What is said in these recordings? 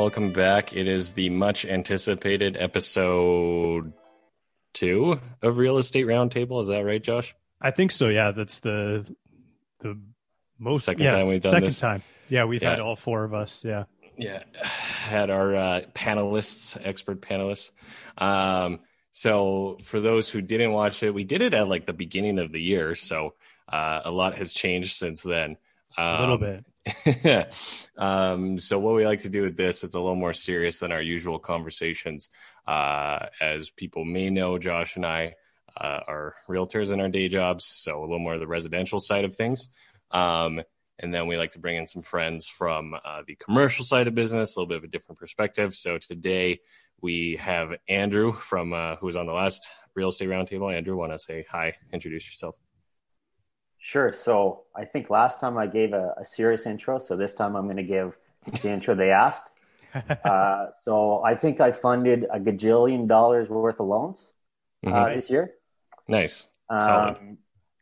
welcome back. It is the much anticipated episode two of Real Estate Roundtable. Is that right, Josh? I think so. Yeah, that's the the most Second yeah, time we've done second this. time. Yeah, we've had all four of us. Yeah, Yeah, had our uh, panelists, expert panelists. Um, so for those who didn't watch it, we did it at like the beginning of the year, so uh, a lot has changed since then. Um, a little bit. um, so what we like to do with this, it's a little more serious than our usual conversations. Uh, as people may know, Josh and I uh, are realtors in our day jobs, so a little more of the residential side of things. Um, and then we like to bring in some friends from uh, the commercial side of business, a little bit of a different perspective. So today we have Andrew from uh, who was on the last real estate roundtable. Andrew, want to say hi? Introduce yourself. Sure. So I think last time I gave a, a serious intro, so this time I'm going to give the intro they asked. Uh, so I think I funded a gajillion dollars worth of loans uh, Mhm. this year. Nice. Solid. Um,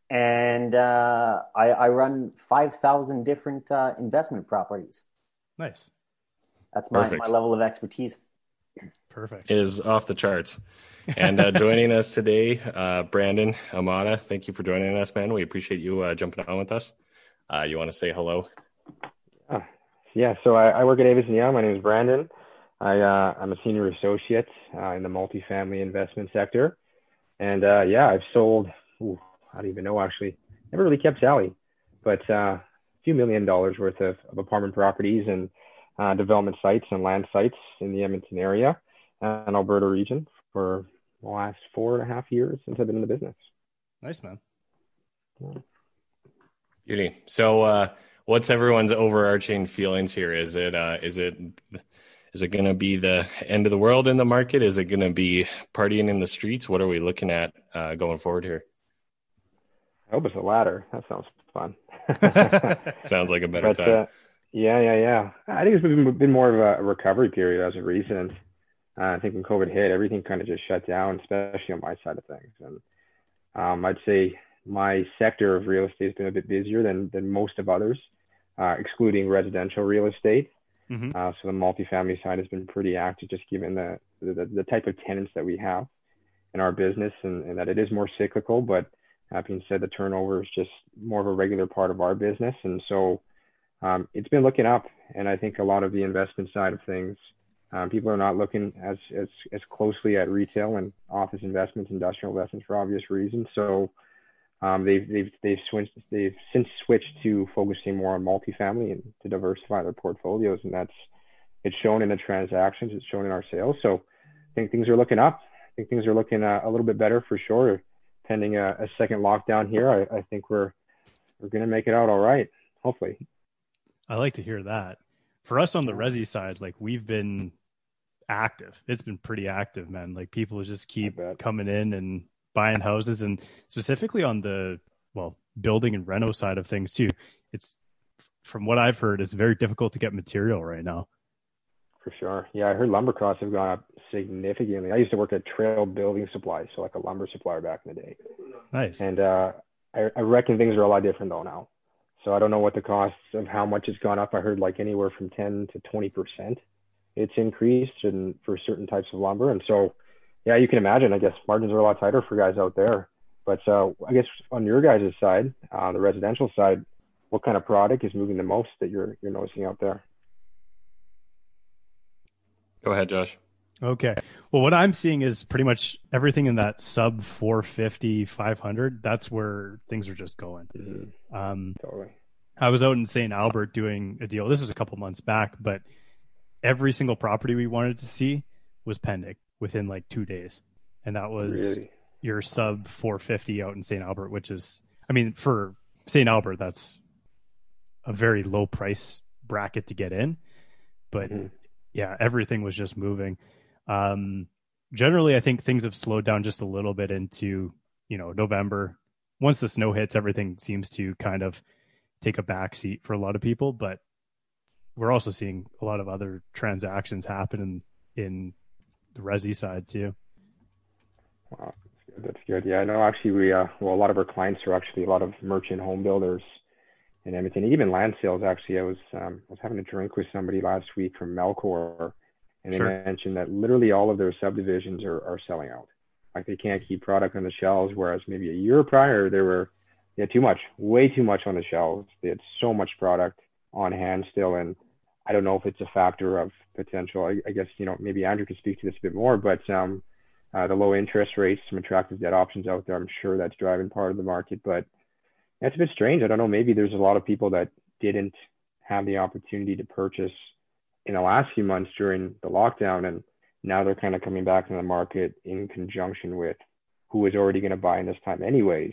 and uh, I, I run 5,000 different uh, investment properties. Nice, That's my, Perfect. my level of expertise. perfect. is off the charts. And uh, joining us today, uh, Brandon Amata. Thank you for joining us, man. We appreciate you uh, jumping on with us. Uh, you want to say hello? Yeah, so I, I work at Avison Young. My name is Brandon. I, uh, I'm a senior associate uh, in the multifamily investment sector. And uh, yeah, I've sold, ooh, I don't even know actually, never really kept tally, but uh, a few million dollars worth of, of apartment properties and uh, development sites and land sites in the Edmonton area and Alberta region for the last four and a half years since I've been in the business. Nice man. Beauty. So, uh, what's everyone's overarching feelings here? Is it uh, is it is it going to be the end of the world in the market? Is it going to be partying in the streets? What are we looking at uh, going forward here? I hope it's the latter. That sounds fun. Sounds like a better but time. uh, yeah, yeah, yeah. I think it's been, been more of a recovery period as of recent. Uh, I think when COVID hit, everything kind of just shut down, especially on my side of things. And um, I'd say my sector of real estate has been a bit busier than than most of others, uh, excluding residential real estate. Mhm. Uh, so the multifamily side has been pretty active, just given the the, the type of tenants that we have in our business, and, and that it is more cyclical. But that being said, the turnover is just more of a regular part of our business, and so um, it's been looking up. And I think a lot of the investment side of things, um, people are not looking as, as as closely at retail and office investments, industrial investments for obvious reasons. So um, they've they've they've switched they've since switched to focusing more on multifamily and to diversify their portfolios, and that's it's shown in the transactions, it's shown in our sales. So I think things are looking up. I think things are looking uh, a little bit better for sure. Pending a, a second lockdown here, I, I think we're we're going to make it out all right. Hopefully. I like to hear that. For us on the resi side, like we've been active. It's been pretty active, man. Like people just keep coming in and buying houses, and specifically on the well building and reno side of things too. It's from what I've heard, it's very difficult to get material right now. For sure. Yeah, I heard lumber costs have gone up significantly. I used to work at Trail Building Supply, so like a lumber supplier back in the day. Nice. And uh, I, I reckon things are a lot different though now. So I don't know what the costs of how much it's gone up. I heard like anywhere from 10 to 20 percent it's increased and for certain types of lumber. And so, yeah, you can imagine. I guess margins are a lot tighter for guys out there. But uh, I guess on your guys' side, uh, the residential side, what kind of product is moving the most that you're you're noticing out there? Go ahead, Josh. Okay. Well, what I'm seeing is pretty much everything in that sub 450, 500. That's where things are just going. Mhm, Um, totally. I was out in St. Albert doing a deal. This was a couple months back, but every single property we wanted to see was pending within like two days. And that was Really. your sub 450 out in St. Albert, which is, I mean, for St. Albert, that's a very low price bracket to get in. But Mhm. yeah, everything was just moving. Um, generally, I think things have slowed down just a little bit into, you know, November. Once the snow hits, everything seems to kind of take a back seat for a lot of people. But we're also seeing a lot of other transactions happen in, in the resi side too. Wow, that's good. That's good. Yeah, no, actually, we uh, well, a lot of our clients are actually a lot of merchant home builders in Edmonton. Even land sales, actually, I was um, I was having a drink with somebody last week from Melcor, and they sure. mentioned that literally all of their subdivisions are, are selling out. Like they can't keep product on the shelves, whereas maybe a year prior they were had too much, way too much on the shelves. They had so much product on hand still, and I don't know if it's a factor of potential. I, I guess you know maybe Andrew could speak to this a bit more, but um, uh, the low interest rates, some attractive debt options out there. I'm sure that's driving part of the market, but that's a bit strange. I don't know. Maybe there's a lot of people that didn't have the opportunity to purchase in the last few months during the lockdown, and now they're kind of coming back in the market in conjunction with who was already going to buy in this time, anyways.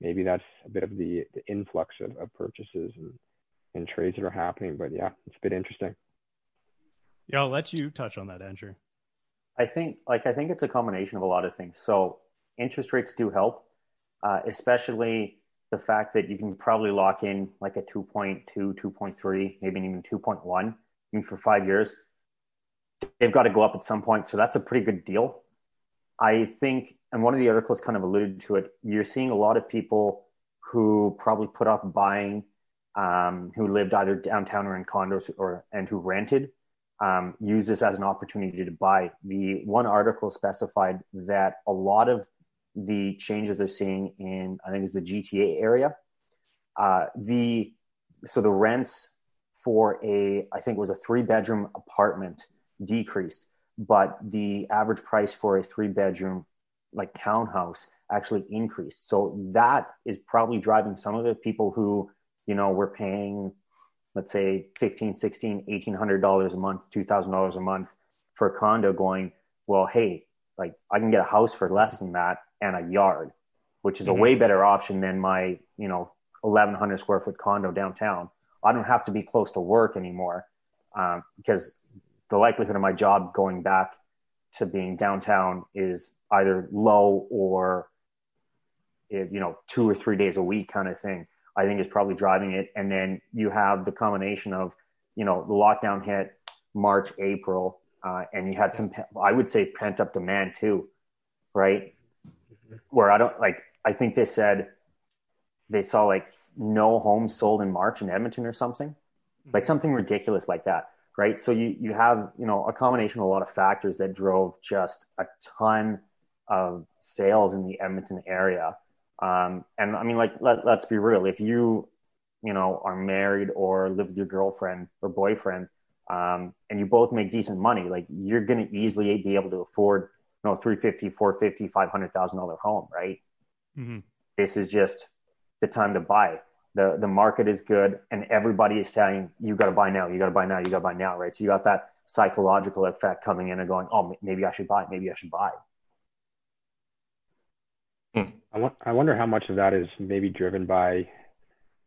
Maybe that's a bit of the, the influx of, of purchases and, and trades that are happening. But yeah, it's a bit interesting. Yeah, I'll let you touch on that, Andrew. I think, like, I think it's a combination of a lot of things. So interest rates do help, uh, especially the fact that you can probably lock in like a 2.2, 2.3, maybe even 2.1. I mean, for five years, they've got to go up at some point. So that's a pretty good deal. I think, and one of the articles kind of alluded to it, you're seeing a lot of people who probably put off buying, um, who lived either downtown or in condos or, and who rented, um, use this as an opportunity to buy. The one article specified that a lot of the changes they're seeing in I think it's the GTA area. Uh, the so the rents for a I think it was a three bedroom apartment decreased, but the average price for a three bedroom like townhouse actually increased. So that is probably driving some of the people who you know we're paying let's say 15 16 1800 dollars a month 2000 dollars a month for a condo going well hey like i can get a house for less than that and a yard, which is mm-hmm. a way better option than my, you know, 1100 square foot condo downtown. I don't have to be close to work anymore um, because the likelihood of my job going back to being downtown is either low or, you know, two or three days a week kind of thing. I think is probably driving it. And then you have the combination of, you know, the lockdown hit March, April, uh, and you had some, I would say, pent up demand too, right? where I don't like, I think they said they saw like no homes sold in March in Edmonton or something, like something ridiculous like that. Right. So you, you have, you know, a combination of a lot of factors that drove just a ton of sales in the Edmonton area. Um, and I mean, like, let, let's be real. If you, you know, are married or live with your girlfriend or boyfriend, um, and you both make decent money, like you're going to easily be able to afford you know 350 450 500000 dollar home right mm-hmm. this is just the time to buy the the market is good and everybody is saying you got to buy now you got to buy now you got to buy now right so you got that psychological effect coming in and going oh maybe i should buy maybe i should buy. I wonder how much of that is maybe driven by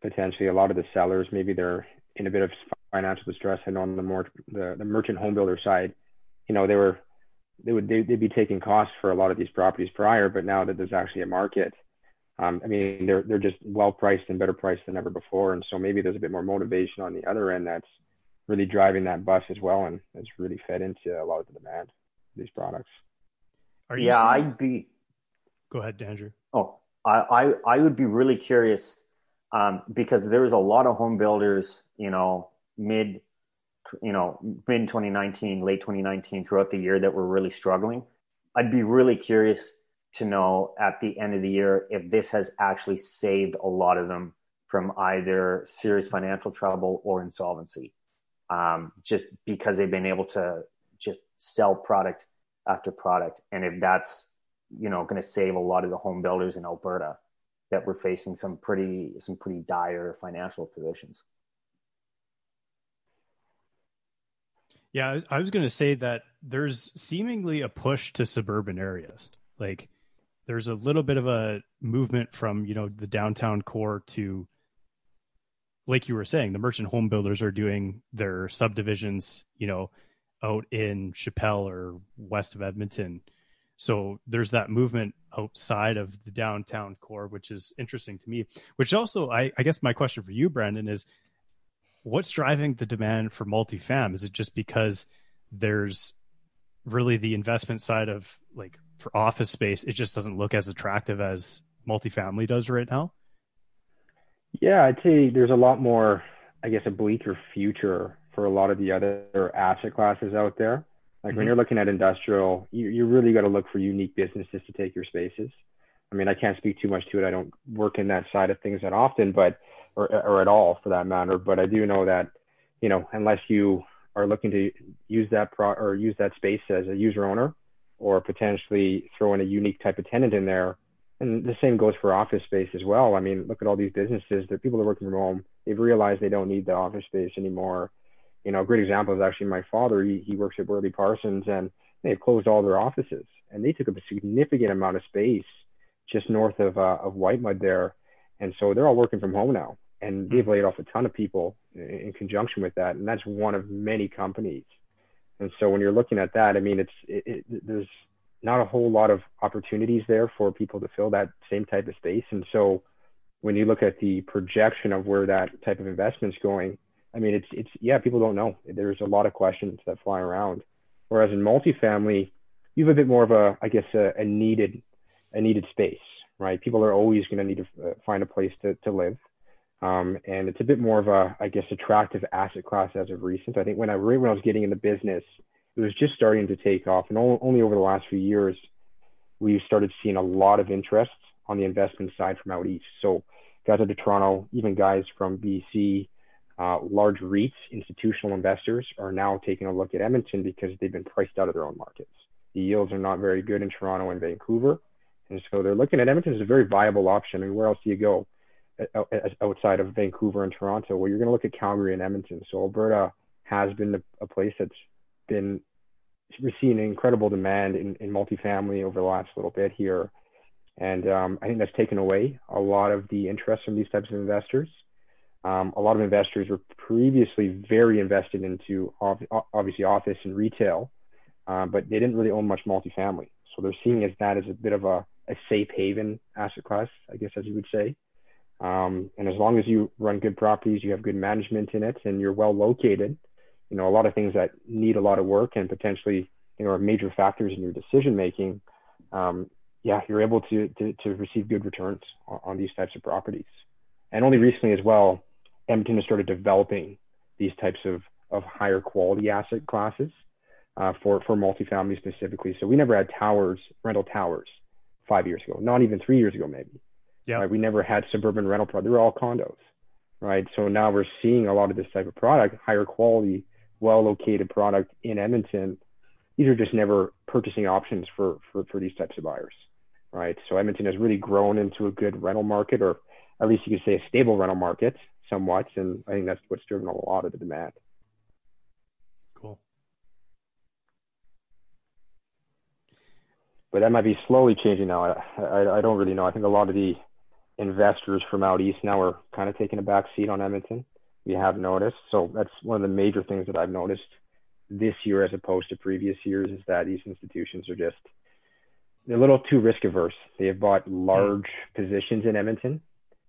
potentially a lot of the sellers maybe they're in a bit of financial distress and on the more the, the merchant home builder side you know they were they would they, would be taking costs for a lot of these properties prior, but now that there's actually a market, um, I mean they're they're just well priced and better priced than ever before, and so maybe there's a bit more motivation on the other end that's really driving that bus as well, and it's really fed into a lot of the demand for these products. Are you yeah, seeing... I'd be. Go ahead, Andrew. Oh, I I, I would be really curious um, because there was a lot of home builders, you know, mid you know, mid 2019, late 2019, throughout the year that were really struggling. I'd be really curious to know at the end of the year if this has actually saved a lot of them from either serious financial trouble or insolvency, um, just because they've been able to just sell product after product. And if that's, you know, going to save a lot of the home builders in Alberta that were facing some pretty, some pretty dire financial positions. Yeah, I was, going to say that there's seemingly a push to suburban areas. Like there's a little bit of a movement from, you know, the downtown core to like you were saying, the merchant home builders are doing their subdivisions, you know, out in Chappelle or west of Edmonton. So there's that movement outside of the downtown core, which is interesting to me. Which also, I, I guess my question for you, Brandon, is what's driving the demand for multifam? Is it just because there's really the investment side of like for office space, it just doesn't look as attractive as multifamily does right now? Yeah, I'd say there's a lot more, I guess, a bleaker future for a lot of the other asset classes out there. Like mm-hmm. when you're looking at industrial, you, you really got to look for unique businesses to take your spaces. I mean, I can't speak too much to it. I don't work in that side of things that often, but or or at all for that matter. But I do know that, you know, unless you are looking to use that pro or use that space as a user owner, or potentially throw in a unique type of tenant in there, and the same goes for office space as well. I mean, look at all these businesses that people are working from home. They've realized they don't need the office space anymore. You know, a great example is actually my father. He, he works at Worley Parsons, and they've closed all their offices, and they took up a significant amount of space just north of uh, of Whitemud there, and so they're all working from home now, and they've laid off a ton of people in, in conjunction with that, and that's one of many companies. And so when you're looking at that, I mean, it's it, it, there's not a whole lot of opportunities there for people to fill that same type of space. And so when you look at the projection of where that type of investment's going, I mean, it's it's yeah, people don't know. There's a lot of questions that fly around. Whereas in multifamily, you have a bit more of a, I guess, a, a needed a needed space, right? People are always going to need to uh, find a place to to live. Um, and it's a bit more of a, I guess, attractive asset class as of recent. I think when I when I was getting into business, it was just starting to take off. And only over the last few years, we've started seeing a lot of interest on the investment side from out east. So guys out of Toronto, even guys from BC, uh, large REITs, institutional investors are now taking a look at Edmonton because they've been priced out of their own markets. The yields are not very good in Toronto and Vancouver. And so they're looking at Edmonton as a very viable option. I mean, where else do you go uh, outside of Vancouver and Toronto? Well, you're going to look at Calgary and Edmonton. So Alberta has been a place that's been we're seeing incredible demand in, in multifamily over the last little bit here. And um, I think that's taken away a lot of the interest from these types of investors. Um, a lot of investors were previously very invested into obviously office and retail, uh, but they didn't really own much multifamily. So they're seeing as that as a bit of a, a safe haven asset class, I guess, as you would say. Um, and as long as you run good properties, you have good management in it, and you're well located, you know, a lot of things that need a lot of work and potentially, you know, are major factors in your decision making, um, yeah, you're able to, to, to receive good returns on, on, these types of properties. And only recently as well, Edmonton has started developing these types of, of higher quality asset classes uh, for, for multifamily specifically. So we never had towers, rental towers five years ago, not even three years ago, maybe. Yeah. Right? We never had suburban rental products. They were all condos, right? So now we're seeing a lot of this type of product, higher quality, well located product in Edmonton, these are just never purchasing options for, for, for these types of buyers, right? So Edmonton has really grown into a good rental market, or at least you could say a stable rental market somewhat. And I think that's what's driven a lot of the demand. Cool. But that might be slowly changing now. I, I, I don't really know. I think a lot of the investors from out east now are kind of taking a back seat on Edmonton we have noticed. So that's one of the major things that I've noticed this year as opposed to previous years is that these institutions are just they're a little too risk averse. They have bought large mm. positions in Edmonton.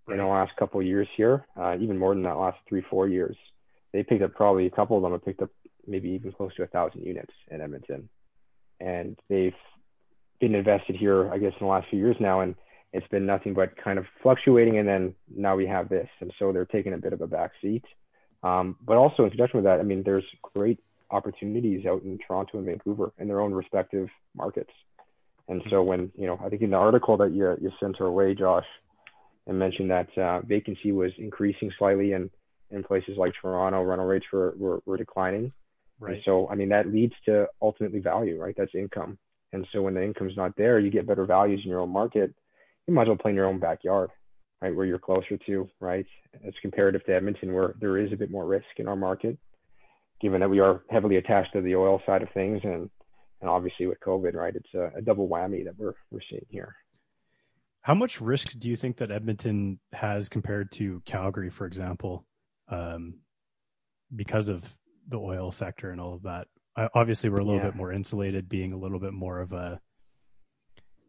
In the last couple of years here, uh, even more than that last three four years. They picked up probably a couple of them have picked up maybe even close to a thousand units in Edmonton, and they've been invested here I guess in the last few years now and it's been nothing but kind of fluctuating, and then now we have this, and so they're taking a bit of a back seat. Um, but also in conjunction with that, I mean, there's great opportunities out in Toronto and Vancouver in their own respective markets. And so when you know, I think in the article that you you sent our way, Josh, and mentioned that uh, vacancy was increasing slightly in in places like Toronto, rental rates were were, were declining. Right. And so I mean that leads to ultimately value, right? That's income. And so when the income's not there, you get better values in your own market you might as well play in your own backyard, right, where you're closer to, right? As comparative to Edmonton, where there is a bit more risk in our market, given that we are heavily attached to the oil side of things, and and obviously with COVID, right, it's a, a double whammy that we're we're seeing here. How much risk do you think that Edmonton has compared to Calgary, for example, um, because of the oil sector and all of that? Obviously, we're a little yeah. bit more insulated, being a little bit more of a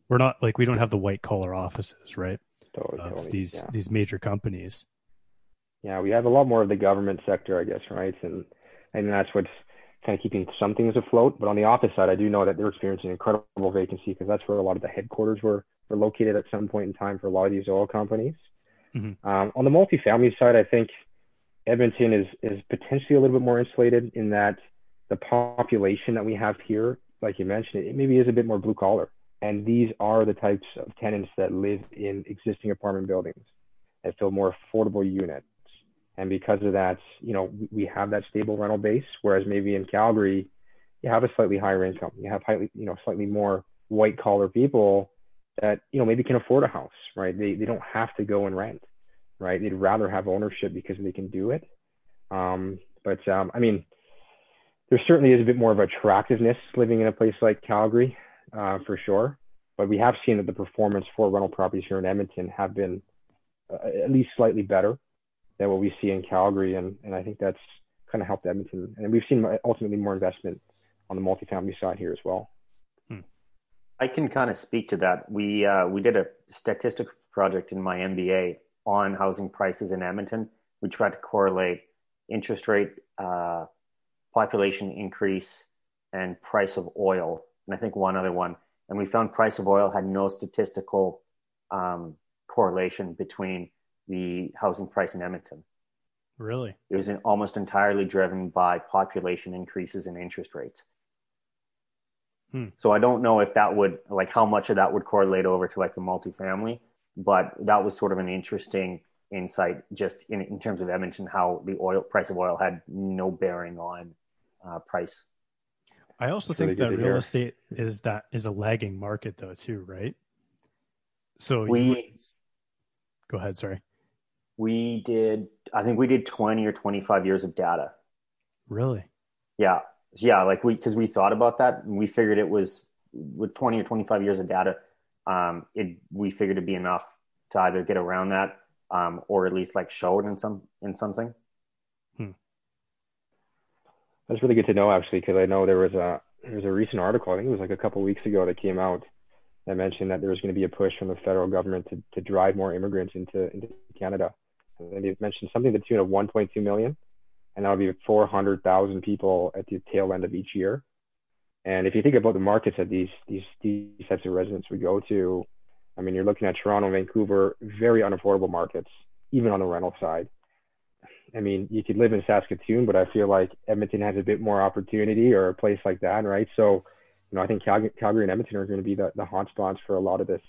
we're not like we don't have the white collar offices, right? Totally, of these yeah. these major companies. Yeah, we have a lot more of the government sector, I guess, right? And and that's what's kind of keeping some things afloat. But on the office side, I do know that they're experiencing incredible vacancy because that's where a lot of the headquarters were were located at some point in time for a lot of these oil companies. Mm-hmm. Um, on the multifamily side, I think Edmonton is is potentially a little bit more insulated in that the population that we have here, like you mentioned, it maybe is a bit more blue collar. And these are the types of tenants that live in existing apartment buildings and fill more affordable units. And because of that, you know, we have that stable rental base. Whereas maybe in Calgary, you have a slightly higher income. You have highly, you know, slightly more white collar people that, you know, maybe can afford a house, right? They, they don't have to go and rent, right? They'd rather have ownership because they can do it. Um, but um, I mean, there certainly is a bit more of attractiveness living in a place like Calgary, uh, for sure. But we have seen that the performance for rental properties here in Edmonton have been uh, at least slightly better than what we see in Calgary, and and I think that's kind of helped Edmonton. And we've seen ultimately more investment on the multifamily side here as well. I can kind of speak to that. We uh, we did a statistics project in my MBA on housing prices in Edmonton. We tried to correlate interest rate, uh, population increase, and price of oil, and I think one other one. And we found price of oil had no statistical um, correlation between the housing price in Edmonton. Really? It was almost entirely driven by population increases in interest rates. Hmm. So I don't know if that would like how much of that would correlate over to like the multifamily, but that was sort of an interesting insight just in, in terms of Edmonton, how the oil price of oil had no bearing on uh, price. I also think that real hear. estate is that is a lagging market though too, right? So we you, go ahead, sorry. We did I think we did 20 or 25 years of data. Really? Yeah. Yeah, like we cuz we thought about that and we figured it was with 20 or 25 years of data um it we figured it'd be enough to either get around that um or at least like show it in some in something. Hmm. That's really good to know actually because I know there was a there was a recent article I think it was like a couple weeks ago that came out that mentioned that there was going to be a push from the federal government to, to drive more immigrants into into Canada. And they mentioned something to the tune of 1.2 million, and that'll be 400,000 people at the tail end of each year. And if you think about the markets that these these these types of residents would go to, I mean, you're looking at Toronto, Vancouver, very unaffordable markets, even on the rental side. I mean, you could live in Saskatoon, but I feel like Edmonton has a bit more opportunity or a place like that, right? So you know, I think Calgary, Calgary and Edmonton are going to be the, the hotspots for a lot of this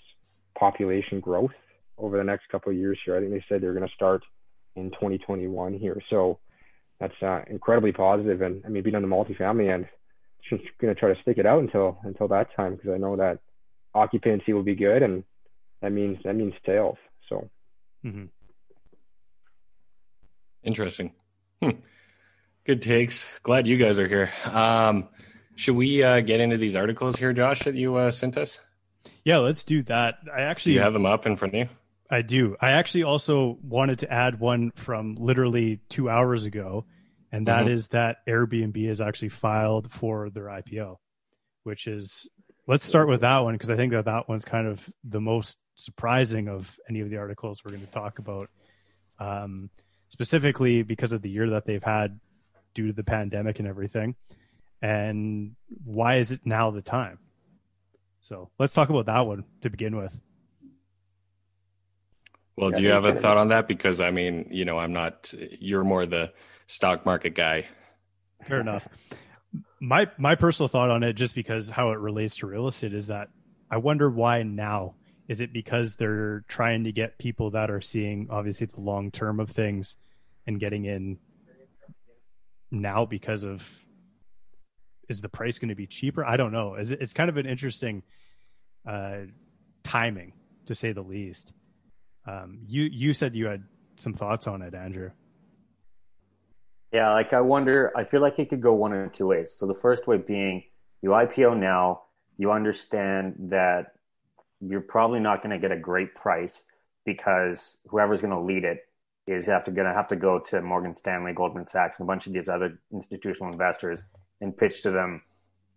population growth over the next couple of years here. I think they said they're going to start in 2021 here. So that's uh, incredibly positive. And I mean, being on the multifamily end, just going to try to stick it out until until that time because I know that occupancy will be good, and that means that means sales. So. Mm-hmm. Interesting. Hmm. Good takes. Glad you guys are here. Um, should we uh, get into these articles here, Josh, that you uh, sent us? Yeah, let's do that. I actually do you have them up in front of you. I do. I actually also wanted to add one from literally two hours ago, and that mm-hmm. is that Airbnb has actually filed for their IPO, which is let's start with that one because I think that that one's kind of the most surprising of any of the articles we're going to talk about, um, specifically because of the year that they've had due to the pandemic and everything and why is it now the time? So let's talk about that one to begin with. Well, do you have a thought on that? Because I mean, you know, I'm not. You're more the stock market guy. Fair enough. My my personal thought on it, just because how it relates to real estate, is that I wonder why now. Is it because they're trying to get people that are seeing obviously the long term of things and getting in now because of is the price going to be cheaper? I don't know. It's, it's kind of an interesting uh, timing, to say the least. Um, you you said you had some thoughts on it, Andrew. Yeah, like I wonder. I feel like it could go one or two ways. So the first way being, you IPO now, you understand that you're probably not going to get a great price because whoever's going to lead it is have to going to have to go to Morgan Stanley, Goldman Sachs, and a bunch of these other institutional investors and pitch to them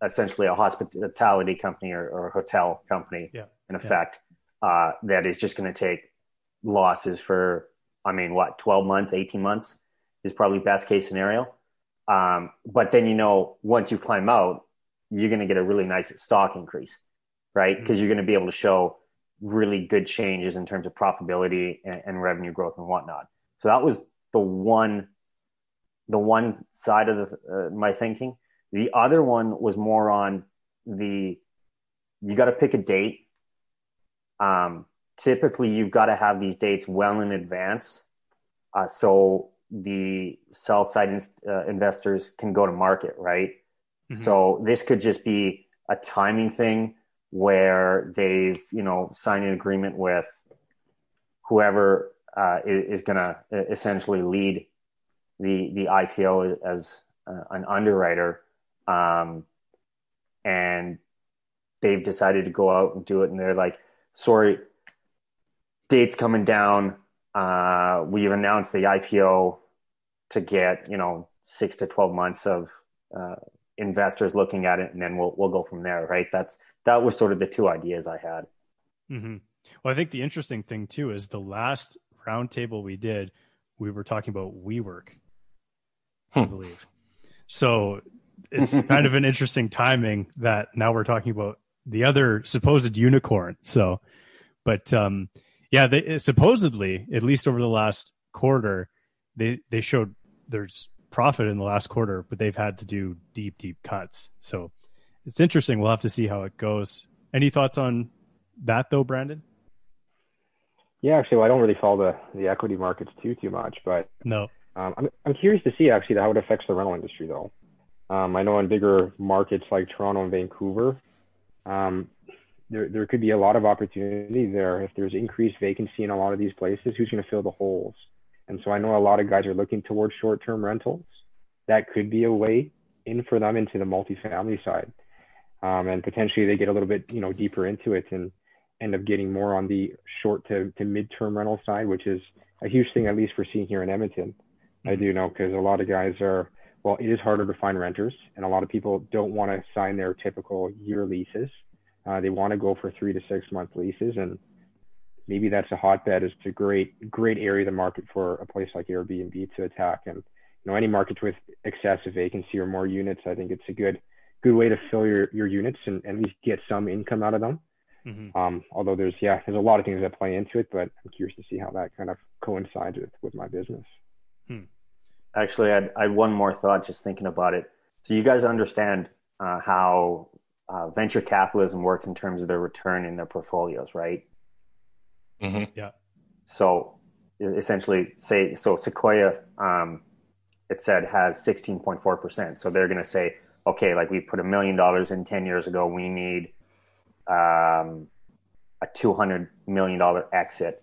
essentially a hospitality company or, or a hotel company yeah. in effect yeah. uh, that is just going to take losses for i mean what 12 months 18 months is probably best case scenario um, but then you know once you climb out you're going to get a really nice stock increase right because mm-hmm. you're going to be able to show really good changes in terms of profitability and, and revenue growth and whatnot. So that was the one, the one side of the, uh, my thinking. The other one was more on the you got to pick a date. Um, typically, you've got to have these dates well in advance, uh, so the sell side uh, investors can go to market, right? Mm-hmm. So this could just be a timing thing where they've you know signed an agreement with whoever uh, is, is going to essentially lead the the IPO as uh, an underwriter, um, and they've decided to go out and do it, and they're like, "Sorry, dates coming down. Uh, we've announced the IPO to get you know six to twelve months of uh, investors looking at it, and then we'll we'll go from there." Right? That's that was sort of the two ideas I had. Mm-hmm. Well, I think the interesting thing too is the last roundtable we did, we were talking about WeWork, hmm. I believe. So it's kind of an interesting timing that now we're talking about the other supposed unicorn. So, but um, yeah, they supposedly at least over the last quarter, they they showed there's profit in the last quarter, but they've had to do deep deep cuts. So it's interesting. We'll have to see how it goes. Any thoughts on that though, Brandon? Yeah, actually, well, I don't really follow the, the equity markets too too much, but no, um, I'm I'm curious to see actually how it affects the rental industry though. Um, I know in bigger markets like Toronto and Vancouver, um, there there could be a lot of opportunity there if there's increased vacancy in a lot of these places. Who's going to fill the holes? And so I know a lot of guys are looking towards short-term rentals. That could be a way in for them into the multifamily side, um, and potentially they get a little bit you know deeper into it and end up getting more on the short to, to mid-term rental side, which is a huge thing, at least we're seeing here in Edmonton. I do know because a lot of guys are, well, it is harder to find renters, and a lot of people don't want to sign their typical year leases. Uh, they want to go for three to six month leases, and maybe that's a hotbed. It's a great, great area of the market for a place like Airbnb to attack. And you know, any markets with excessive vacancy or more units, I think it's a good, good way to fill your your units and, and at least get some income out of them. Mm-hmm. Um, although there's yeah, there's a lot of things that play into it, but I'm curious to see how that kind of coincides with with my business. Hmm. Actually, I had, I had one more thought just thinking about it. So you guys understand uh, how uh, venture capitalism works in terms of their return in their portfolios, right? Mm-hmm. Yeah. So essentially, say so Sequoia, um, it said has 16.4 percent. So they're going to say, okay, like we put a million dollars in 10 years ago, we need um, a $200 million exit.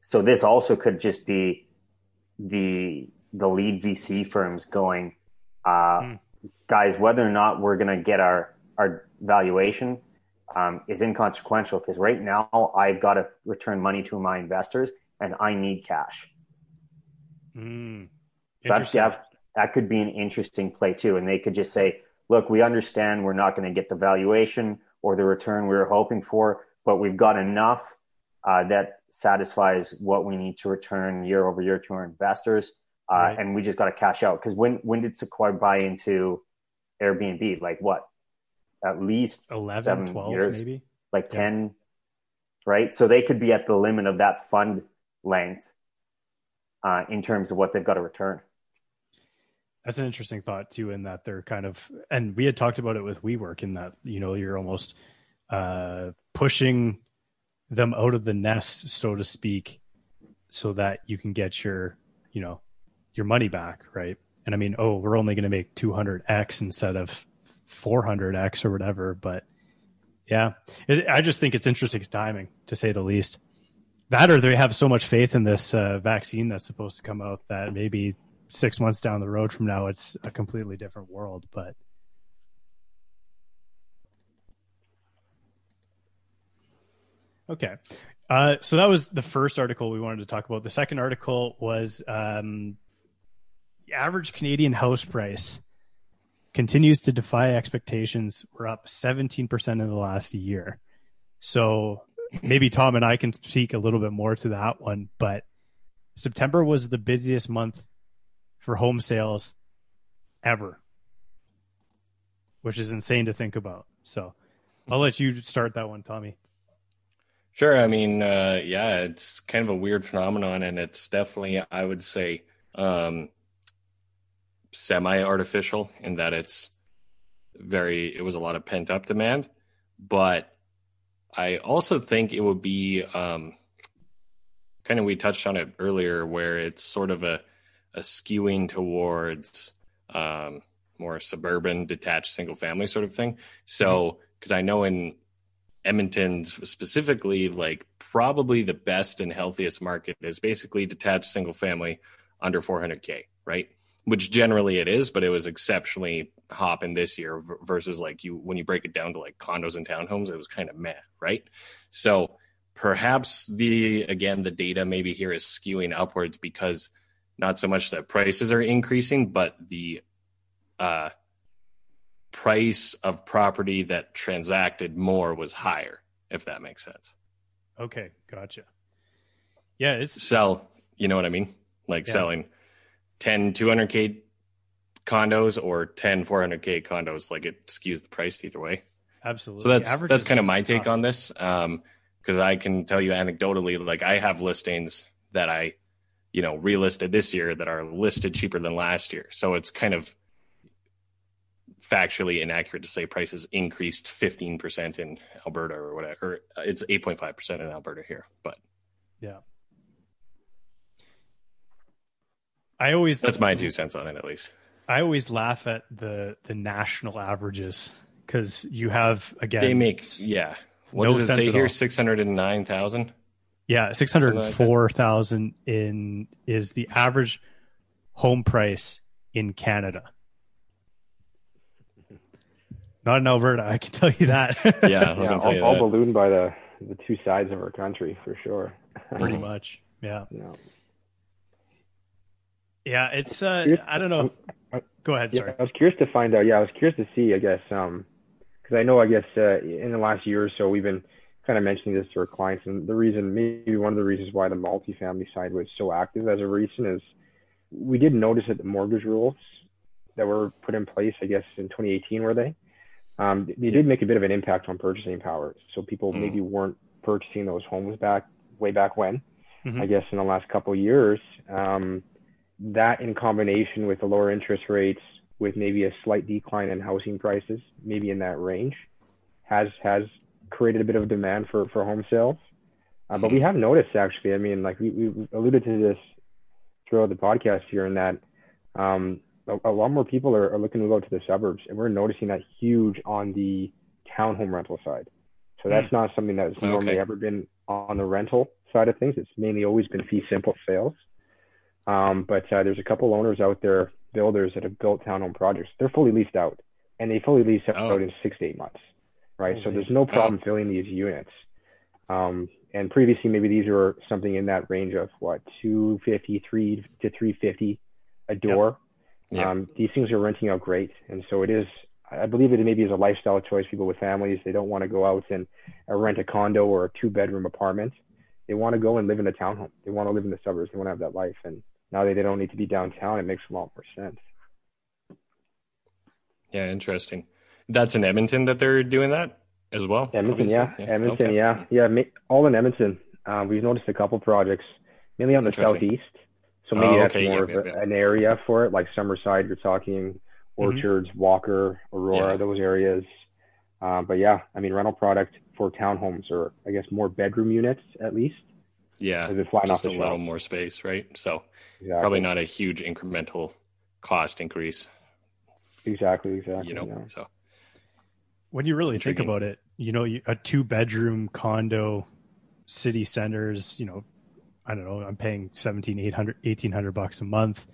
So this also could just be the the lead VC firms going, uh, mm. guys, whether or not we're going to get our our valuation um, is inconsequential because right now I've got to return money to my investors and I need cash. Mm. That, that, that could be an interesting play too. And they could just say, look, we understand we're not going to get the valuation or the return we were hoping for, but we've got enough uh, that satisfies what we need to return year over year to our investors. Uh, right. And we just got to cash out. Because when, when did Sequoia buy into Airbnb? Like what? At least 11, seven 12 years, maybe? Like yeah. 10, right? So they could be at the limit of that fund length uh, in terms of what they've got to return. That's an interesting thought too, in that they're kind of, and we had talked about it with WeWork, in that you know you're almost uh, pushing them out of the nest, so to speak, so that you can get your, you know, your money back, right? And I mean, oh, we're only going to make 200x instead of 400x or whatever, but yeah, I just think it's interesting timing to say the least. That or they have so much faith in this uh, vaccine that's supposed to come out that maybe six months down the road from now, it's a completely different world. But okay. Uh, so that was the first article we wanted to talk about. The second article was um, the average Canadian house price continues to defy expectations. We're up 17% in the last year. So maybe Tom and I can speak a little bit more to that one. But September was the busiest month for home sales ever, which is insane to think about. So I'll let you start that one, Tommy. Sure. I mean, uh, yeah, it's kind of a weird phenomenon, and it's definitely, I would say, um, semi-artificial in that it's very. It was a lot of pent-up demand, but I also think it would be um, kind of we touched on it earlier, where it's sort of a, a skewing towards um, more suburban, detached, single-family sort of thing. So, because I know in Edmonton specifically, like probably the best and healthiest market is basically detached single family under 400k, right? Which generally it is, but it was exceptionally hopping this year versus like you when you break it down to like condos and townhomes, it was kind of meh, right? So perhaps the again the data maybe here is skewing upwards because not so much that prices are increasing, but the uh, price of property that transacted more was higher, if that makes sense. Okay, gotcha. Yeah, it's sell, you know what I mean? Like yeah. selling 10 200k condos or 10 400k condos like it skews the price either way. Absolutely. So that's that's kind of my take tough. on this um because I can tell you anecdotally like I have listings that I you know relisted this year that are listed cheaper than last year. So it's kind of factually inaccurate to say prices increased 15% in Alberta or whatever. Or it's 8.5% in Alberta here, but yeah. I always That's my two cents on it at least. I always laugh at the the national averages cuz you have again They make yeah. What no does it say here 609,000? Yeah, 604,000 in is the average home price in Canada. Not in Alberta, I can tell you that. yeah, yeah, all, all ballooned by the the two sides of our country for sure. Pretty much, yeah. yeah. Yeah, it's uh, I don't know. I, Go ahead. Sorry. Yeah, I was curious to find out. Yeah, I was curious to see. I guess um, because I know. I guess uh, in the last year or so, we've been kind of mentioning this to our clients, and the reason, maybe one of the reasons why the multifamily side was so active as a recent is we did notice that the mortgage rules that were put in place, I guess in 2018, were they? um, they did make a bit of an impact on purchasing power. So people mm. maybe weren't purchasing those homes back way back when. Mm-hmm. I guess in the last couple of years, um, that in combination with the lower interest rates, with maybe a slight decline in housing prices, maybe in that range, has has created a bit of demand for for home sales. Uh, but we have noticed actually. I mean, like we we alluded to this throughout the podcast here, in that um, a, a lot more people are, are, looking to go to the suburbs, and we're noticing that huge on the townhome rental side. So that's mm. not something that's normally okay. ever been on the rental side of things. It's mainly always been fee simple sales. Um, but uh, there's a couple owners out there, builders that have built townhome projects. They're fully leased out, and they fully lease oh. out in six to eight months, right? so there's no problem oh. filling these units. Um, and previously, maybe these were something in that range of what 253 to 350 a door. Yeah. Um, these things are renting out great, and so it is. I believe it maybe is a lifestyle choice. People with families they don't want to go out and uh, rent a condo or a two bedroom apartment. They want to go and live in a townhome. They want to live in the suburbs. They want to have that life, and now that they don't need to be downtown, it makes a lot more sense. Yeah, interesting. That's in Edmonton that they're doing that as well. Edmonton, yeah. yeah. Edmonton, okay. yeah, yeah. All in Edmonton. Uh, we've noticed a couple projects, mainly on the southeast. So maybe oh, that's more of an area for it, like Summerside. You're talking mm-hmm. Orchards, mm-hmm. Walker, Aurora, those areas. Um, but yeah, I mean, rental product for townhomes or I guess more bedroom units at least. Yeah, it's flying just off a little more space, right? So exactly. probably not a huge incremental cost increase. Exactly, exactly. You know, yeah. so when you really think about it, you know, a two bedroom condo, city centers, you know, I don't know, I'm paying 17, 800, 1800 bucks a month.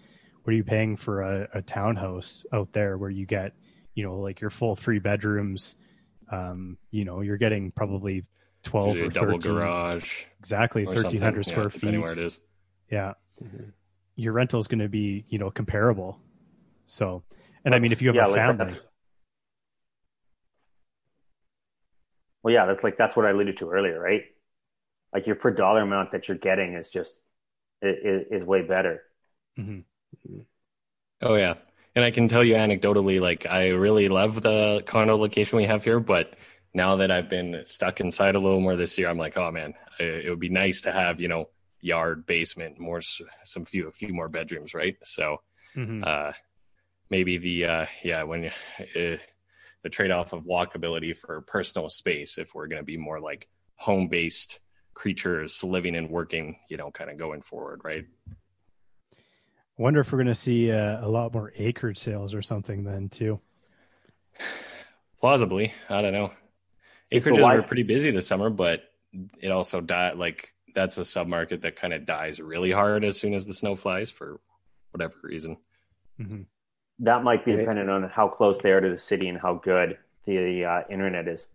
What are you paying for a, a townhouse out there where you get, you know, like your full three bedrooms? Um, you know, you're getting probably 12 or 13. double garage. Exactly. 1300 square yeah, feet. Where it is. Yeah. Mm-hmm. Your rental is going to be, you know, comparable. So, and that's, I mean, if you have yeah, a family. Like well, yeah, that's like, that's what I alluded to earlier, right? like your per dollar amount that you're getting is just is, is way better. Mm-hmm. Oh yeah, and I can tell you anecdotally, like I really love the condo location we have here, but now that I've been stuck inside a little more this year, I'm like, oh man, it, it would be nice to have you know yard, basement, more some few a few more bedrooms, right? So mm-hmm. uh, maybe the uh, yeah when uh, the trade off of walkability for personal space, if we're going to be more like home based creatures living and working, you know, kind of going forward, right? Wonder if we're going to see uh, a lot more acreage sales or something then too. Plausibly, I don't know. Acreages were pretty busy this summer, but it also died. Like that's a submarket that kind of dies really hard as soon as the snow flies for whatever reason. Mm-hmm. That might be dependent on how close they are to the city and how good the uh, internet is.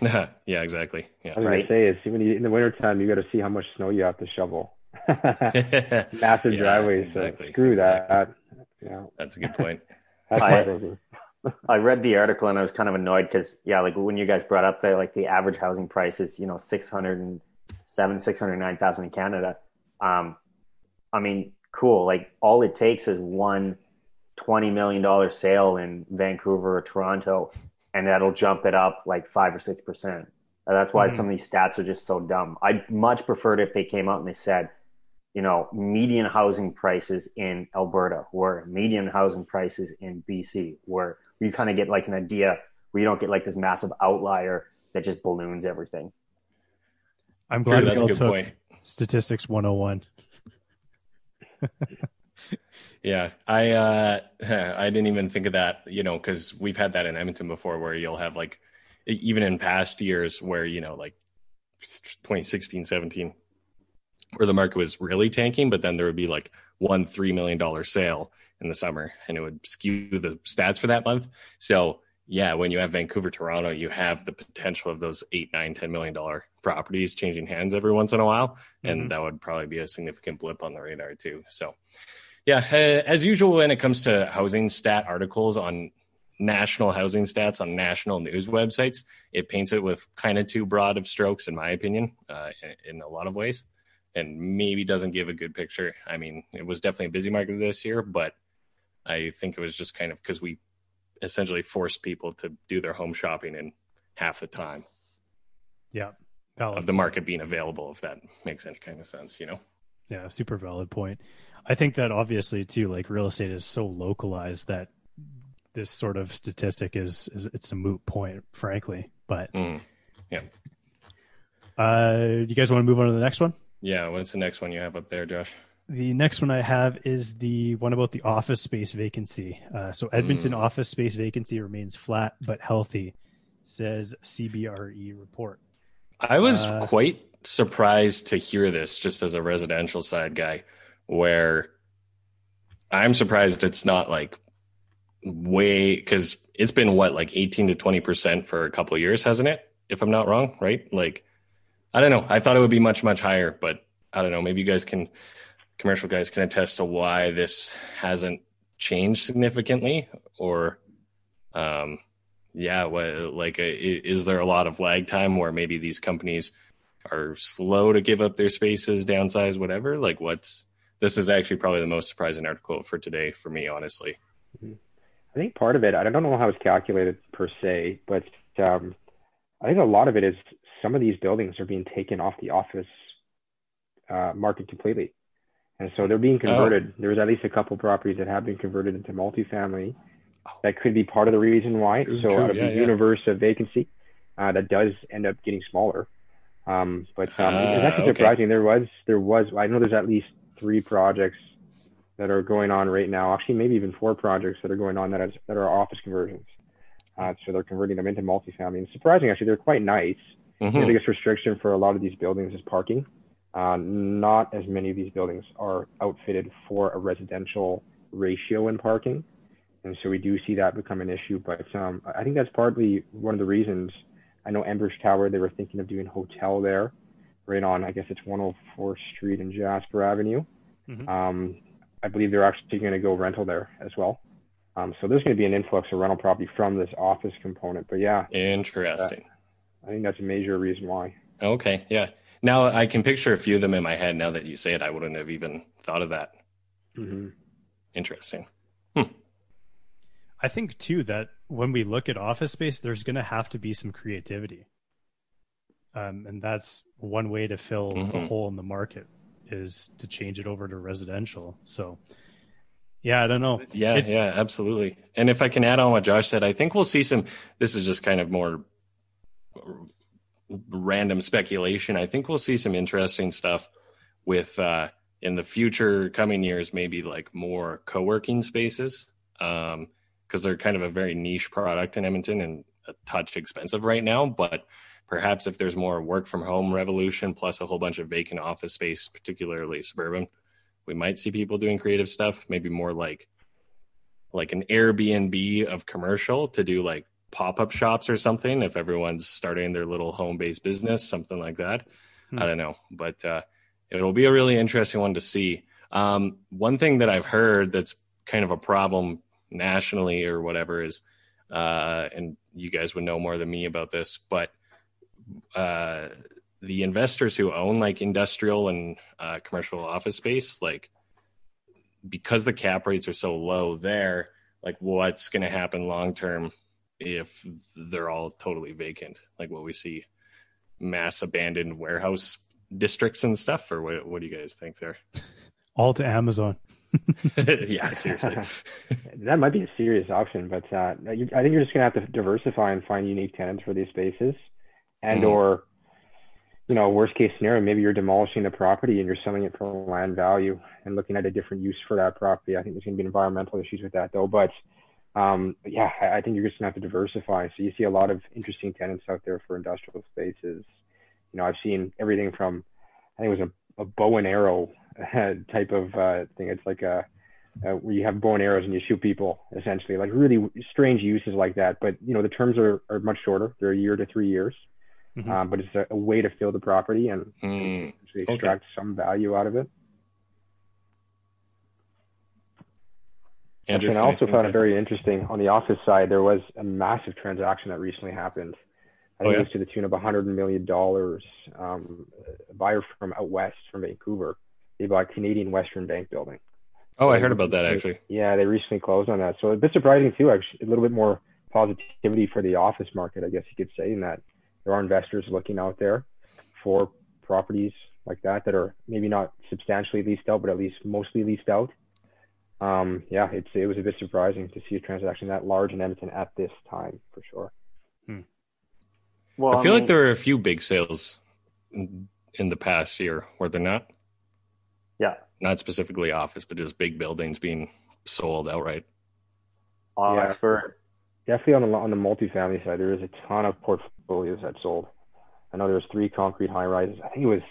yeah, exactly. Yeah. I was right. gonna say is when in the wintertime you got to see how much snow you have to shovel. Massive yeah, driveways. Exactly. So screw exactly. that. Yeah, that's a good point. I, I read the article and I was kind of annoyed because yeah, like when you guys brought up that like the average housing price is you know six hundred and seven six hundred nine thousand in Canada. Um, I mean, cool. Like all it takes is one $20 million sale in Vancouver or Toronto, and that'll jump it up like five or 6%. That's why mm-hmm. some of these stats are just so dumb. I'd much prefer it if they came out and they said, you know, median housing prices in Alberta or median housing prices in BC, where you kind of get like an idea where you don't get like this massive outlier that just balloons everything. I'm glad sure, that's a good point. Statistics 101. Yeah, I uh, I didn't even think of that, you know, because we've had that in Edmonton before, where you'll have like, even in past years, where you know, like 2016, 17, where the market was really tanking, but then there would be like one three million dollar sale in the summer, and it would skew the stats for that month. So yeah, when you have Vancouver, Toronto, you have the potential of those eight, nine, ten million dollar properties changing hands every once in a while, and mm-hmm. that would probably be a significant blip on the radar too. So yeah, uh, as usual, when it comes to housing stat articles on national housing stats on national news websites, it paints it with kind of too broad of strokes, in my opinion, uh, in a lot of ways, and maybe doesn't give a good picture. I mean, it was definitely a busy market this year, but I think it was just kind of because we essentially forced people to do their home shopping in half the time. Yeah. Valid. Of the market being available, if that makes any kind of sense, you know? Yeah, super valid point. I think that obviously too, like real estate is so localized that this sort of statistic is, is it's a moot point, frankly. But mm, yeah. Uh, you guys want to move on to the next one? Yeah. What's the next one you have up there, Josh? The next one I have is the one about the office space vacancy. Uh, so Edmonton mm. office space vacancy remains flat but healthy, says CBRE report. I was uh, quite surprised to hear this just as a residential side guy where I'm surprised it's not like way because it's been what like 18 to 20 percent for a couple years, hasn't it? If I'm not wrong, right? Like, I don't know. I thought it would be much much higher, but I don't know. Maybe you guys can, commercial guys can attest to why this hasn't changed significantly, or, um, yeah, what, like, a, is there a lot of lag time where maybe these companies are slow to give up their spaces, downsize, whatever? Like, what's this is actually probably the most surprising article for today for me, honestly. Mm-hmm. I think part of it, I don't know how it's calculated per se, but um, I think a lot of it is some of these buildings are being taken off the office uh, market completely. And so they're being oh. converted. Oh. There's at least a couple properties that have been converted into multifamily. That could be part of the reason why. True, so true. out of yeah, the yeah. universe of vacancy, uh, that does end up getting smaller. Um, but um, uh, it's actually okay. surprising. There was, there was. I know there's at least three projects that are going on right now. Actually, maybe even four projects that are going on that, is, that are office conversions. Uh, so they're converting them into multifamily. And surprising, actually, they're quite nice. Mm-hmm. The biggest restriction for a lot of these buildings is parking. Uh, not as many of these buildings are outfitted for a residential ratio in parking. And so we do see that become an issue. But um, I think that's partly one of the reasons. I know Enbridge Tower, they were thinking of doing hotel there right on, I guess it's 104th Street and Jasper Avenue. Mm-hmm. Um, I believe they're actually going to go rental there as well. Um, so there's going to be an influx of rental property from this office component. But yeah, interesting. I think that's a major reason why. Okay, yeah. Now I can picture a few of them in my head. Now that you say it, I wouldn't have even thought of that. Mm-hmm. Interesting. Hmm. I think too that when we look at office space, there's going to have to be some creativity. Um, and that's one way to fill mm-hmm. a hole in the market is to change it over to residential. So, yeah, I don't know. Yeah, it's, yeah, absolutely. And if I can add on what Josh said, I think we'll see some. This is just kind of more random speculation. I think we'll see some interesting stuff with uh, in the future coming years, maybe like more co working spaces. Um, because they're kind of a very niche product in Edmonton and a touch expensive right now. But perhaps if there's more work from home revolution plus a whole bunch of vacant office space, particularly suburban, we might see people doing creative stuff. Maybe more like like an Airbnb of commercial to do like pop up shops or something. If everyone's starting their little home based business, something like that. Hmm. I don't know, but uh, it'll be a really interesting one to see. Um, one thing that I've heard that's kind of a problem nationally or whatever is, uh, and you guys would know more than me about this, but uh, the investors who own like industrial and uh, commercial office space, like because the cap rates are so low there, like what's going to happen long term if they're all totally vacant, like what we see mass abandoned warehouse districts and stuff, or what, what do you guys think there? All to Amazon. yeah, seriously. that might be a serious option, but uh, you, I think you're just going to have to diversify and find unique tenants for these spaces, and mm. or, you know, worst case scenario, maybe you're demolishing the property and you're selling it for land value and looking at a different use for that property. I think there's going to be environmental issues with that though, but um, yeah, I, I think you're just going to have to diversify. So you see a lot of interesting tenants out there for industrial spaces. You know, I've seen everything from, I think it was a, a bow and arrow type of uh, thing. It's like a, uh, where you have bow and arrows and you shoot people essentially, like really strange uses like that. But you know the terms are, are much shorter; they're a year to three years. Mm-hmm. Um, but it's a, a, way to fill the property and, mm. extract okay. some value out of it. Andrew, and I also found it very interesting on the office side. There was a massive transaction that recently happened. I think oh, yeah? it was to the tune of $100 million. Um, a buyer from out west, from Vancouver, they bought Canadian Western Bank building. Oh, I heard about that actually. Yeah, they recently closed on that. So a bit surprising too. Actually, a little bit more positivity for the office market, I guess you could say, in that there are investors looking out there for properties like that that are maybe not substantially leased out, but at least mostly leased out. Um, yeah, it's it was a bit surprising to see a transaction that large in Edmonton at this time for sure. Hmm. Well, I feel I mean, like there are a few big sales in the past year, were there not? Yeah. Not specifically office, but just big buildings being sold outright. Oxford. Yeah, definitely on the on the multifamily side, there is a ton of portfolios that sold. I know there's three concrete high rises. I think it was.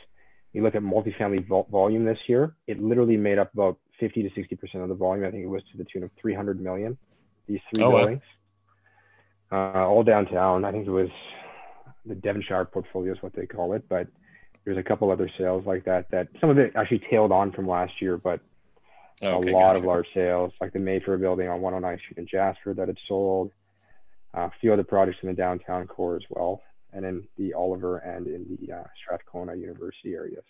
You look at multifamily vol- volume this year; it literally made up about 50 to 60 percent of the volume. I think it was to the tune of 300 million. These three oh, buildings, wow. uh, all downtown. I think it was the Devonshire portfolio is what they call it, but there's a couple other sales like that that some of it actually tailed on from last year, but okay, a lot gotcha. of large sales, like the Mayfair building on 109 Street in Jasper that had sold, uh, a few other projects in the downtown core as well, and in the Oliver and in the uh, Strathcona University areas.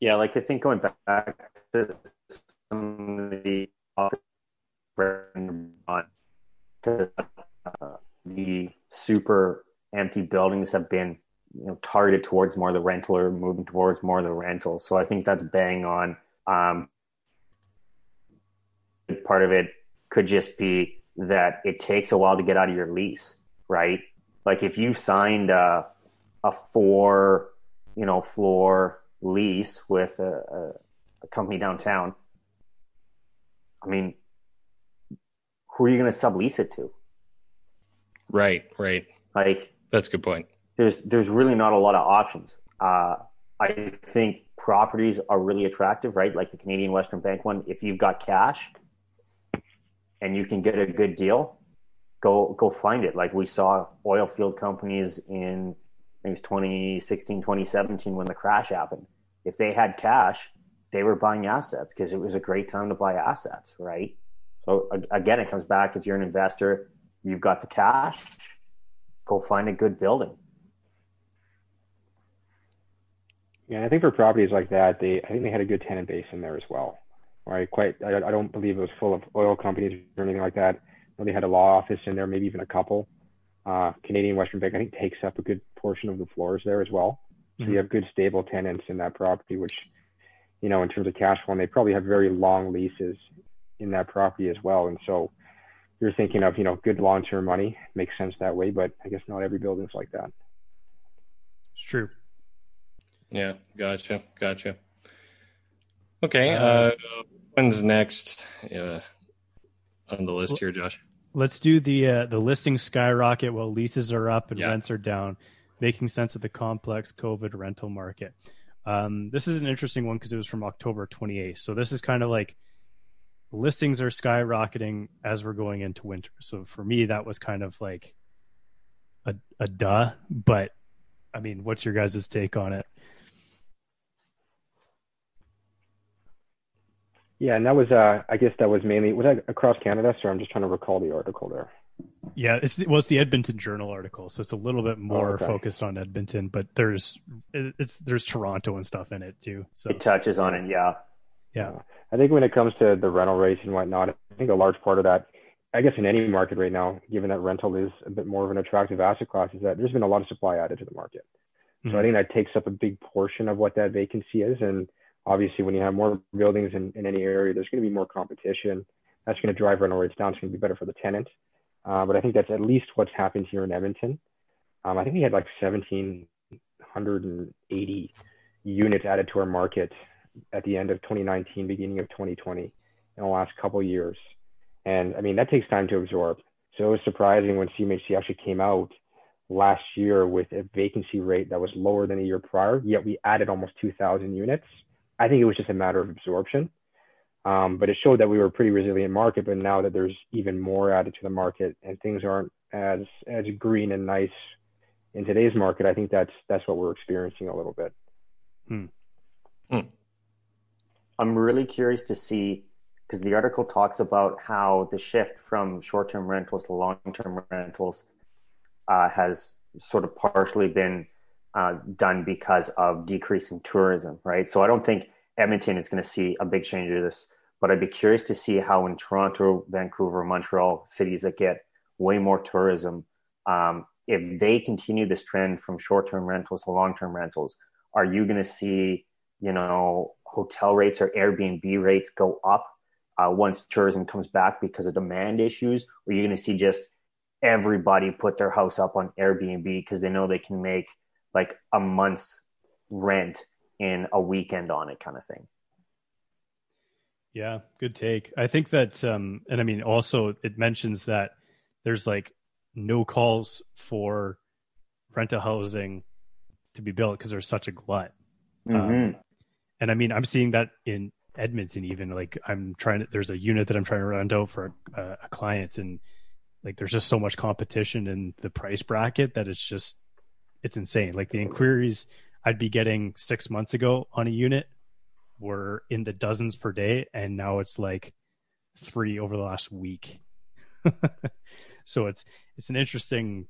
Yeah, like I think going back to some of the uh, the super empty buildings have been you know targeted towards more the rental or moving towards more the rental. So I think that's bang on. Um, part of it could just be that it takes a while to get out of your lease, right? Like if you signed a, a four, you know, floor lease with a, a, a company downtown, I mean, who are you going to sublease it to? Right, right. Like that's a good point. There's there's really not a lot of options. Uh, I think properties are really attractive, right? Like the Canadian Western Bank one. If you've got cash and you can get a good deal, go go find it. Like we saw oil field companies in it was 2016, 2017 when the crash happened. If they had cash, they were buying assets because it was a great time to buy assets, right? So again, it comes back if you're an investor, you've got the cash, go find a good building. Yeah, I think for properties like that, they I think they had a good tenant base in there as well. right? Quite, I, I don't believe it was full of oil companies or anything like that. They had a law office in there, maybe even a couple. Uh, Canadian Western Bank, I think, takes up a good portion of the floors there as well. So mm-hmm. you have good stable tenants in that property, which, you know, in terms of cash flow, and they probably have very long leases in that property as well. And so you're thinking of, you know, good long-term money makes sense that way, but I guess not every building's like that. It's true. Yeah, gotcha, gotcha. Okay, uh, uh when's next uh, on the list here, Josh? Let's do the uh, the listing skyrocket while leases are up and yeah. rents are down, making sense of the complex COVID rental market. Um, this is an interesting one because it was from October 28th. So this is kind of like listings are skyrocketing as we're going into winter. So for me, that was kind of like a, a duh. But I mean, what's your guys' take on it? Yeah, and that was uh I guess that was mainly was that across Canada, so I'm just trying to recall the article there. Yeah, it's well, it's the Edmonton Journal article, so it's a little bit more oh, okay. focused on Edmonton, but there's it's there's Toronto and stuff in it too. So it touches on it, yeah. Yeah. I think when it comes to the rental rates and whatnot, I think a large part of that, I guess in any market right now, given that rental is a bit more of an attractive asset class, is that there's been a lot of supply added to the market. Mm-hmm. So I think that takes up a big portion of what that vacancy is. And obviously when you have more buildings in, in any area, there's going to be more competition. That's going to drive rental rates down. It's going to be better for the tenant. Uh, but I think that's at least what's happened here in Edmonton. Um, I think we had like 1,780 units added to our market at the end of 2019, beginning of 2020, in the last couple years. And I mean, that takes time to absorb. So it was surprising when CMHC actually came out last year with a vacancy rate that was lower than a year prior, yet we added almost 2,000 units. I think it was just a matter of absorption. Um, but it showed that we were a pretty resilient market. But now that there's even more added to the market and things aren't as as green and nice in today's market, I think that's that's what we're experiencing a little bit. Hmm. Hmm. I'm really curious to see because the article talks about how the shift from short-term rentals to long-term rentals uh, has sort of partially been uh, done because of decrease in tourism, right? So I don't think Edmonton is going to see a big change to this, but I'd be curious to see how in Toronto, Vancouver, Montreal, cities that get way more tourism, um, if they continue this trend from short-term rentals to long-term rentals, are you going to see, you know, hotel rates or Airbnb rates go up uh, once tourism comes back because of demand issues? Or are you going to see just everybody put their house up on Airbnb because they know they can make like a month's rent in a weekend on it kind of thing? Yeah, good take. I think that, um, and I mean, also it mentions that there's like no calls for rental housing to be built because there's such a glut. Um, mm-hmm. Um, and I mean, I'm seeing that in Edmonton, even like I'm trying to, there's a unit that I'm trying to rent out for a, a client and like, there's just so much competition in the price bracket that it's just, it's insane. Like the inquiries I'd be getting six months ago on a unit were in the dozens per day. And now it's like three over the last week. so it's, it's an interesting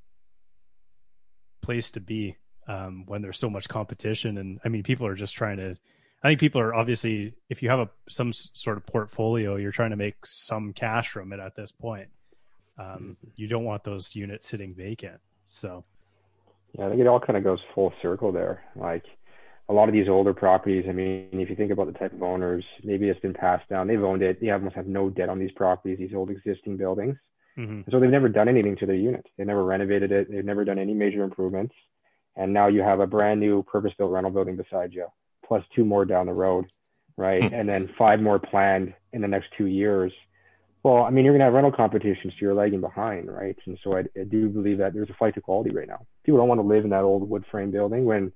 place to be um, when there's so much competition. And I mean, people are just trying to, I think people are obviously, if you have a some sort of portfolio, you're trying to make some cash from it at this point. Um, you don't want those units sitting vacant. So, yeah, I think it all kind of goes full circle there. Like a lot of these older properties, I mean, if you think about the type of owners, maybe it's been passed down. They've owned it. They almost have no debt on these properties, these old existing buildings. Mm-hmm. So they've never done anything to their unit. They've never renovated it. They've never done any major improvements. And now you have a brand new purpose-built rental building beside you plus two more down the road, right? Hmm. and then five more planned in the next two years. Well, I mean, you're going to have rental competition, so you're lagging behind, right? And so I, I do believe that there's a flight to quality right now. People don't want to live in that old wood frame building when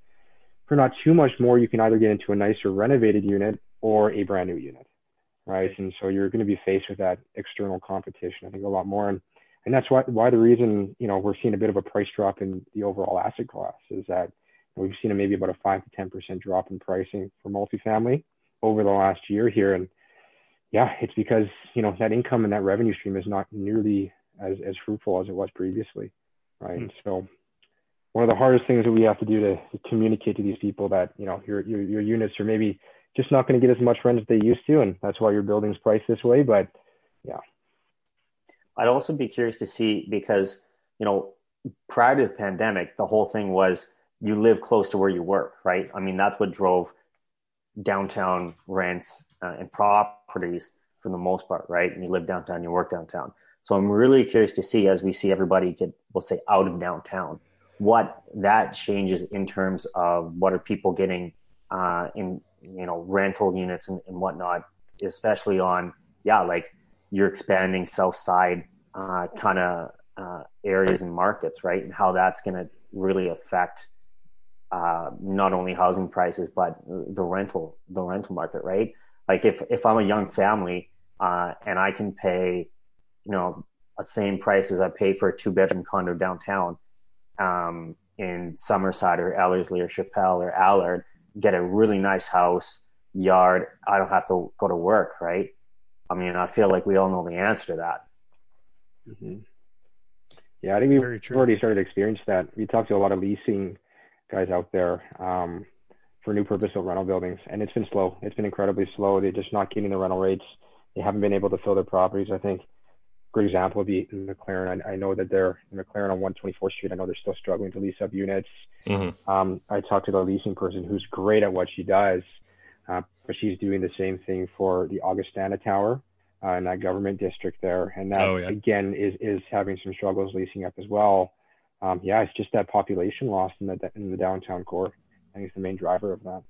for not too much more, you can either get into a nicer renovated unit or a brand new unit, right? And so you're going to be faced with that external competition, I think, a lot more. And, and that's why, why the reason, you know, we're seeing a bit of a price drop in the overall asset class is that We've seen a, maybe about a five to ten percent drop in pricing for multifamily over the last year here, and yeah, it's because you know that income and that revenue stream is not nearly as as fruitful as it was previously, right? Mm. So one of the hardest things that we have to do to, to communicate to these people that you know your, your your units are maybe just not going to get as much rent as they used to, and that's why your building's priced this way. But yeah, I'd also be curious to see because you know prior to the pandemic, the whole thing was you live close to where you work, right? I mean, that's what drove downtown rents uh, and properties for the most part, right? And you live downtown, you work downtown. So I'm really curious to see as we see everybody get, we'll say, out of downtown, what that changes in terms of what are people getting uh, in you know rental units and, and whatnot, especially on yeah, like you're expanding South Side uh, kind of uh, areas and markets, right? And how that's going to really affect uh, not only housing prices but the rental the rental market, right? Like if if I'm a young family uh, and I can pay, you know, a same price as I pay for a two bedroom condo downtown um, in Summerside or Ellerslie or Chappelle or Allard, get a really nice house, yard. I don't have to go to work, right? I mean, I feel like we all know the answer to that. Mm-hmm. Yeah, I think we've already started to experience that. We talked to a lot of leasing guys out there um, for new purpose-built rental buildings, and it's been slow. It's been incredibly slow. They're just not getting the rental rates. They haven't been able to fill their properties. I think great example would be McLaren. I, I know that they're McLaren on 124th Street. I know they're still struggling to lease up units. Mm-hmm. Um, I talked to the leasing person who's great at what she does, uh, but she's doing the same thing for the Augustana Tower uh, in that government district there, and that oh, yeah. again is is having some struggles leasing up as well. Um, yeah, it's just that population loss in the in the downtown core. I think it's the main driver of that.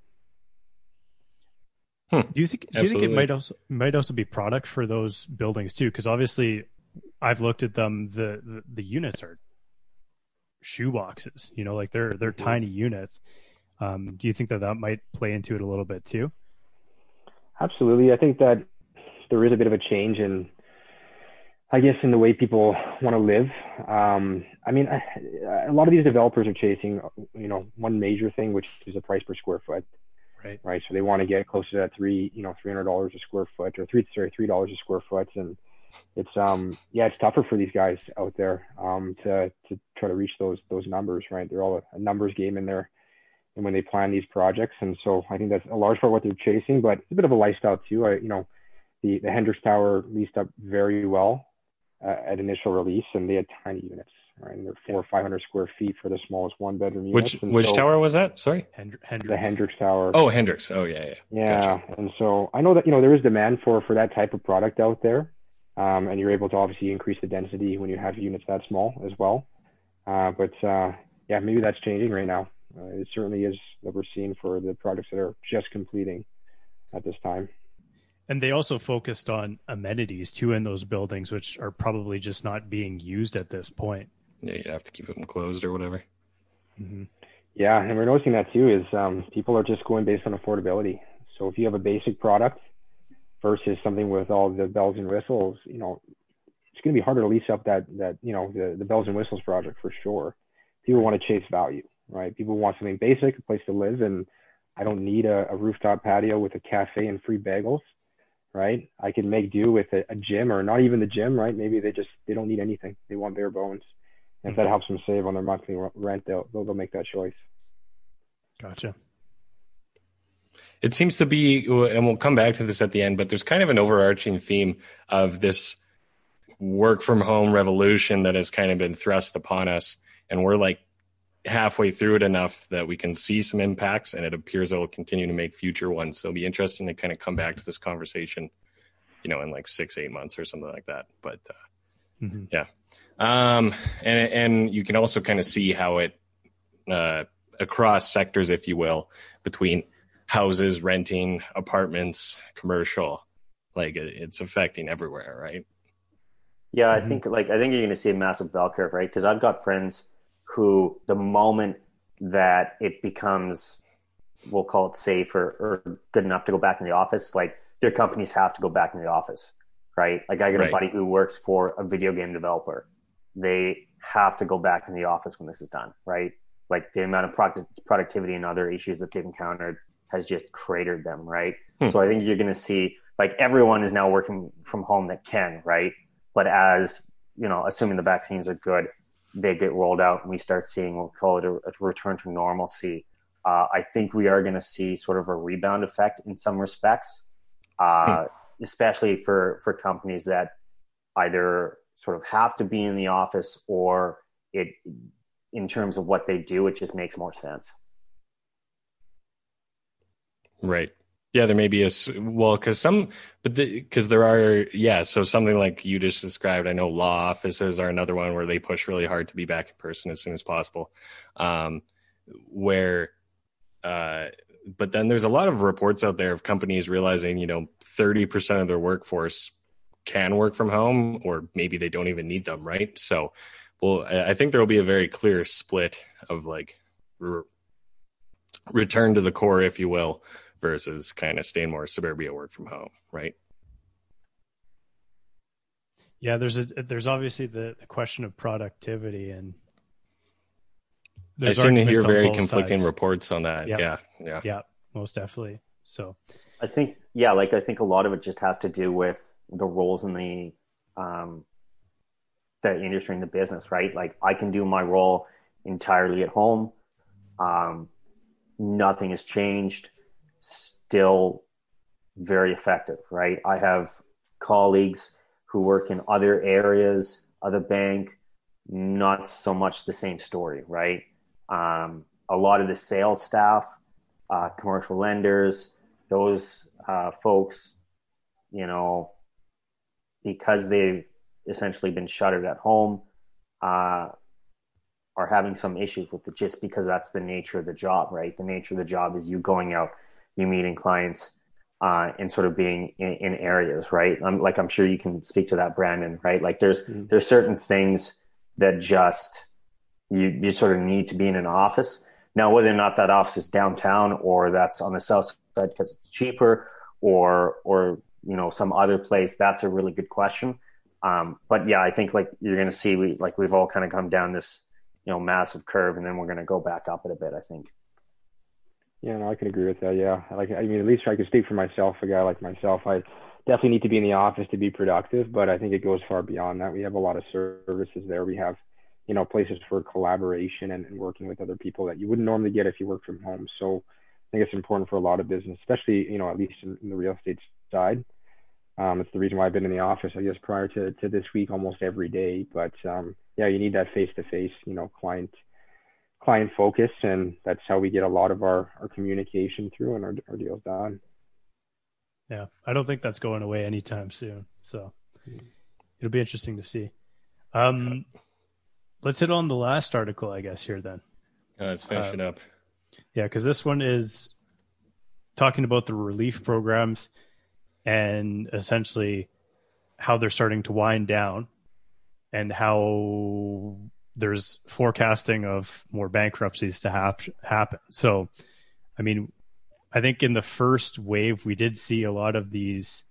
Hmm. Do you think? Do you think it might also might also be product for those buildings too? Because obviously, I've looked at them. The, the, the units are shoe boxes. You know, like they're they're mm-hmm. tiny units. Um, do you think that that might play into it a little bit too? Absolutely. I think that there is a bit of a change in, I guess, in the way people want to live. Um, I mean, a lot of these developers are chasing, you know, one major thing, which is a price per square foot. Right. Right. So they want to get closer to that three, you know, three hundred dollars a square foot or three, sorry, three dollars a square foot, and it's um yeah it's tougher for these guys out there um to to try to reach those those numbers right they're all a, numbers game in there and when they plan these projects and so i think that's a large part of what they're chasing but it's a bit of a lifestyle too i you know the the hendricks tower leased up very well uh, at initial release and they had tiny units right and they're four or five hundred square feet for the smallest one bedroom which which so, tower was that sorry hendricks. the hendricks tower oh hendricks oh yeah yeah yeah gotcha. and so i know that you know there is demand for for that type of product out there um, and you're able to obviously increase the density when you have units that small as well. Uh, but uh, yeah, maybe that's changing right now. Uh, it certainly is that we're seeing for the projects that are just completing at this time. And they also focused on amenities too in those buildings, which are probably just not being used at this point. Yeah, you have to keep them closed or whatever. Mm-hmm. Yeah, and we're noticing that too. Is um, people are just going based on affordability. So if you have a basic product versus something with all the bells and whistles, you know, it's going to be harder to lease up that that you know the the bells and whistles project for sure. People want to chase value, right? People want something basic, a place to live, and I don't need a, a rooftop patio with a cafe and free bagels, right? I can make do with a, a, gym or not even the gym, right? Maybe they just they don't need anything; they want bare bones. And if that mm-hmm. helps them save on their monthly rent, they'll they'll, they'll make that choice. Gotcha it seems to be, and we'll come back to this at the end, but there's kind of an overarching theme of this work from home revolution that has kind of been thrust upon us. And we're like halfway through it enough that we can see some impacts, and it appears it will continue to make future ones. So it'll be interesting to kind of come back to this conversation, you know, in like six, eight months or something like that. But uh, mm-hmm. yeah. Um, and, and you can also kind of see how it, uh, across sectors, if you will, between houses, renting, apartments, commercial. Like it's affecting everywhere, right? Yeah, I mm-hmm. think like I think you're going to see a massive bell curve, right? Because I've got friends who, the moment that it becomes, we'll call it safe or, or good enough to go back in the office, like their companies have to go back in the office, right? Like I got right. a buddy who works for a video game developer. They have to go back in the office when this is done, right? Like the amount of product, productivity and other issues that they've encountered has just cratered them, right? Hmm. So I think you're going to see like everyone is now working from home that can, right? But as you know, assuming the vaccines are good, they get rolled out and we start seeing what we'll call it a, a return to normalcy. uh, I think we are going to see sort of a rebound effect in some respects, uh, hmm. especially for for companies that either sort of have to be in the office or it in terms of what they do, it just makes more sense. Right. Yeah, there may be a well, because some, but because the, there are, yeah. So something like you just described, I know law offices are another one where they push really hard to be back in person as soon as possible. Um, where, uh, but then there's a lot of reports out there of companies realizing, you know, 30% of their workforce can work from home, or maybe they don't even need them, right? So, well, I think there will be a very clear split of like re- return to the core, if you will versus kind of staying more suburbia work from home, right? Yeah, there's a there's obviously the, the question of productivity and I seem to hear very conflicting sides. reports on that. Yep. Yeah, yeah, yeah, most definitely. So, I think yeah, like I think a lot of it just has to do with the roles in the um, the industry and the business, right? Like I can do my role entirely at home. Um, nothing has changed still very effective, right? I have colleagues who work in other areas of the bank, not so much the same story, right? Um, a lot of the sales staff, uh, commercial lenders, those uh, folks, you know, because they've essentially been shuttered at home, uh, are having some issues with it just because that's the nature of the job, right? The nature of the job is you going out you meeting clients uh, and sort of being in, in areas, right? I'm like, I'm sure you can speak to that, Brandon, right? Like there's, mm-hmm. there's certain things that just, you, you sort of need to be in an office. Now, whether or not that office is downtown or that's on the south side because it's cheaper or, or, you know, some other place, that's a really good question. Um, but yeah, I think like you're going to see, we, like we've all kind of come down this, you know, massive curve and then we're going to go back up it a bit, I think. Yeah, no, I can agree with that. Yeah, like I mean, at least I can speak for myself. A guy like myself, I definitely need to be in the office to be productive, but I think it goes far beyond that. We have a lot of services there. We have, you know, places for collaboration and, and working with other people that you wouldn't normally get if you work from home. So I think it's important for a lot of business, especially you know, at least in, in the real estate side. Um, it's the reason why I've been in the office, I guess, prior to, to this week almost every day. But um, yeah, you need that face to face, you know, client client focus, and that's how we get a lot of our, our communication through and our, our deals done. Yeah, I don't think that's going away anytime soon. So it'll be interesting to see. Um, let's hit on the last article, I guess, here then. Uh, let's finish uh, it up. Yeah, because this one is talking about the relief programs and essentially how they're starting to wind down and how there's forecasting of more bankruptcies to hap- happen. So, I mean, I think in the first wave, we did see a lot of these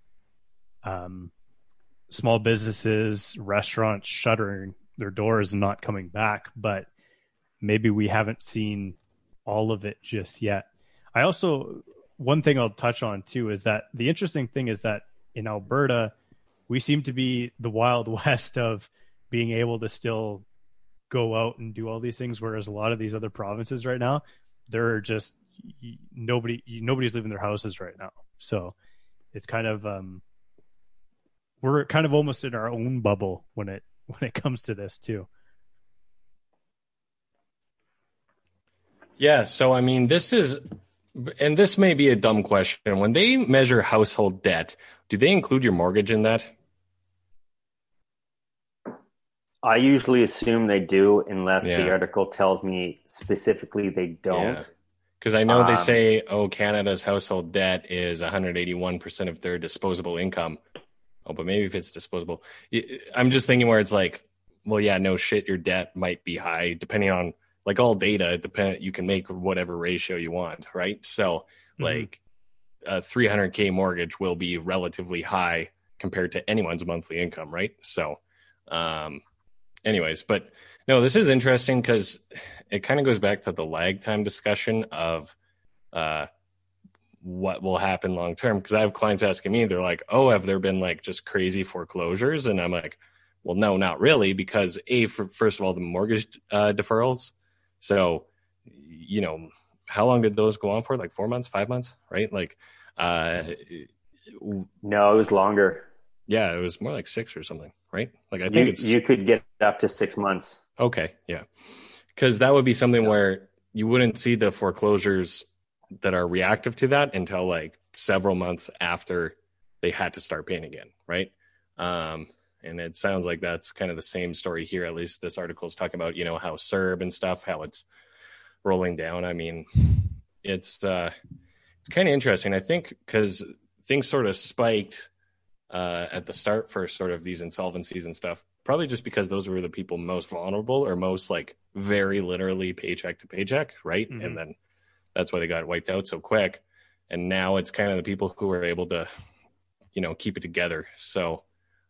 um, small businesses, restaurants shuttering their doors and not coming back, but maybe we haven't seen all of it just yet. I also, one thing I'll touch on too is that the interesting thing is that in Alberta, we seem to be the wild west of being able to still go out and do all these things whereas a lot of these other provinces right now they're just nobody nobody's leaving their houses right now. So it's kind of um we're kind of almost in our own bubble when it when it comes to this too. Yeah so i mean this is and this may be a dumb question. When they measure household debt do they include your mortgage in that I usually assume they do, unless yeah. the article tells me specifically they don't. Because yeah. I know um, they say, oh, Canada's household debt is 181% of their disposable income. Oh, but maybe if it's disposable, I'm just thinking where it's like, well, yeah, no shit, your debt might be high depending on like all data. Depend, you can make whatever ratio you want, right? So, mm-hmm. like, a 300k mortgage will be relatively high compared to anyone's monthly income, right? So, um, anyways, but no, this is interesting because it kind of goes back to the lag time discussion of uh, what will happen long term. Because I have clients asking me, they're like, "Oh, have there been like just crazy foreclosures?" And I'm like, "Well, no, not really, because a for, first of all, the mortgage uh, deferrals. So, you know, how long did those go on for? Like four months, five months, right? Like, uh, no, it was longer. Yeah, it was more like six or something, right? Like I think you, it's you could get up to six months. Okay, yeah, because that would be something where you wouldn't see the foreclosures that are reactive to that until like several months after they had to start paying again, right? Um, and it sounds like that's kind of the same story here. At least this article is talking about, you know, how CERB and stuff, how it's rolling down. I mean, it's uh, it's kind of interesting. I think because things sort of spiked uh, at the start for sort of these insolvencies and stuff, probably just because those were the people most vulnerable or most like very literally paycheck to paycheck, right? Mm-hmm. And then that's why they got wiped out so quick. And now it's kind of the people who were able to, you know, keep it together. So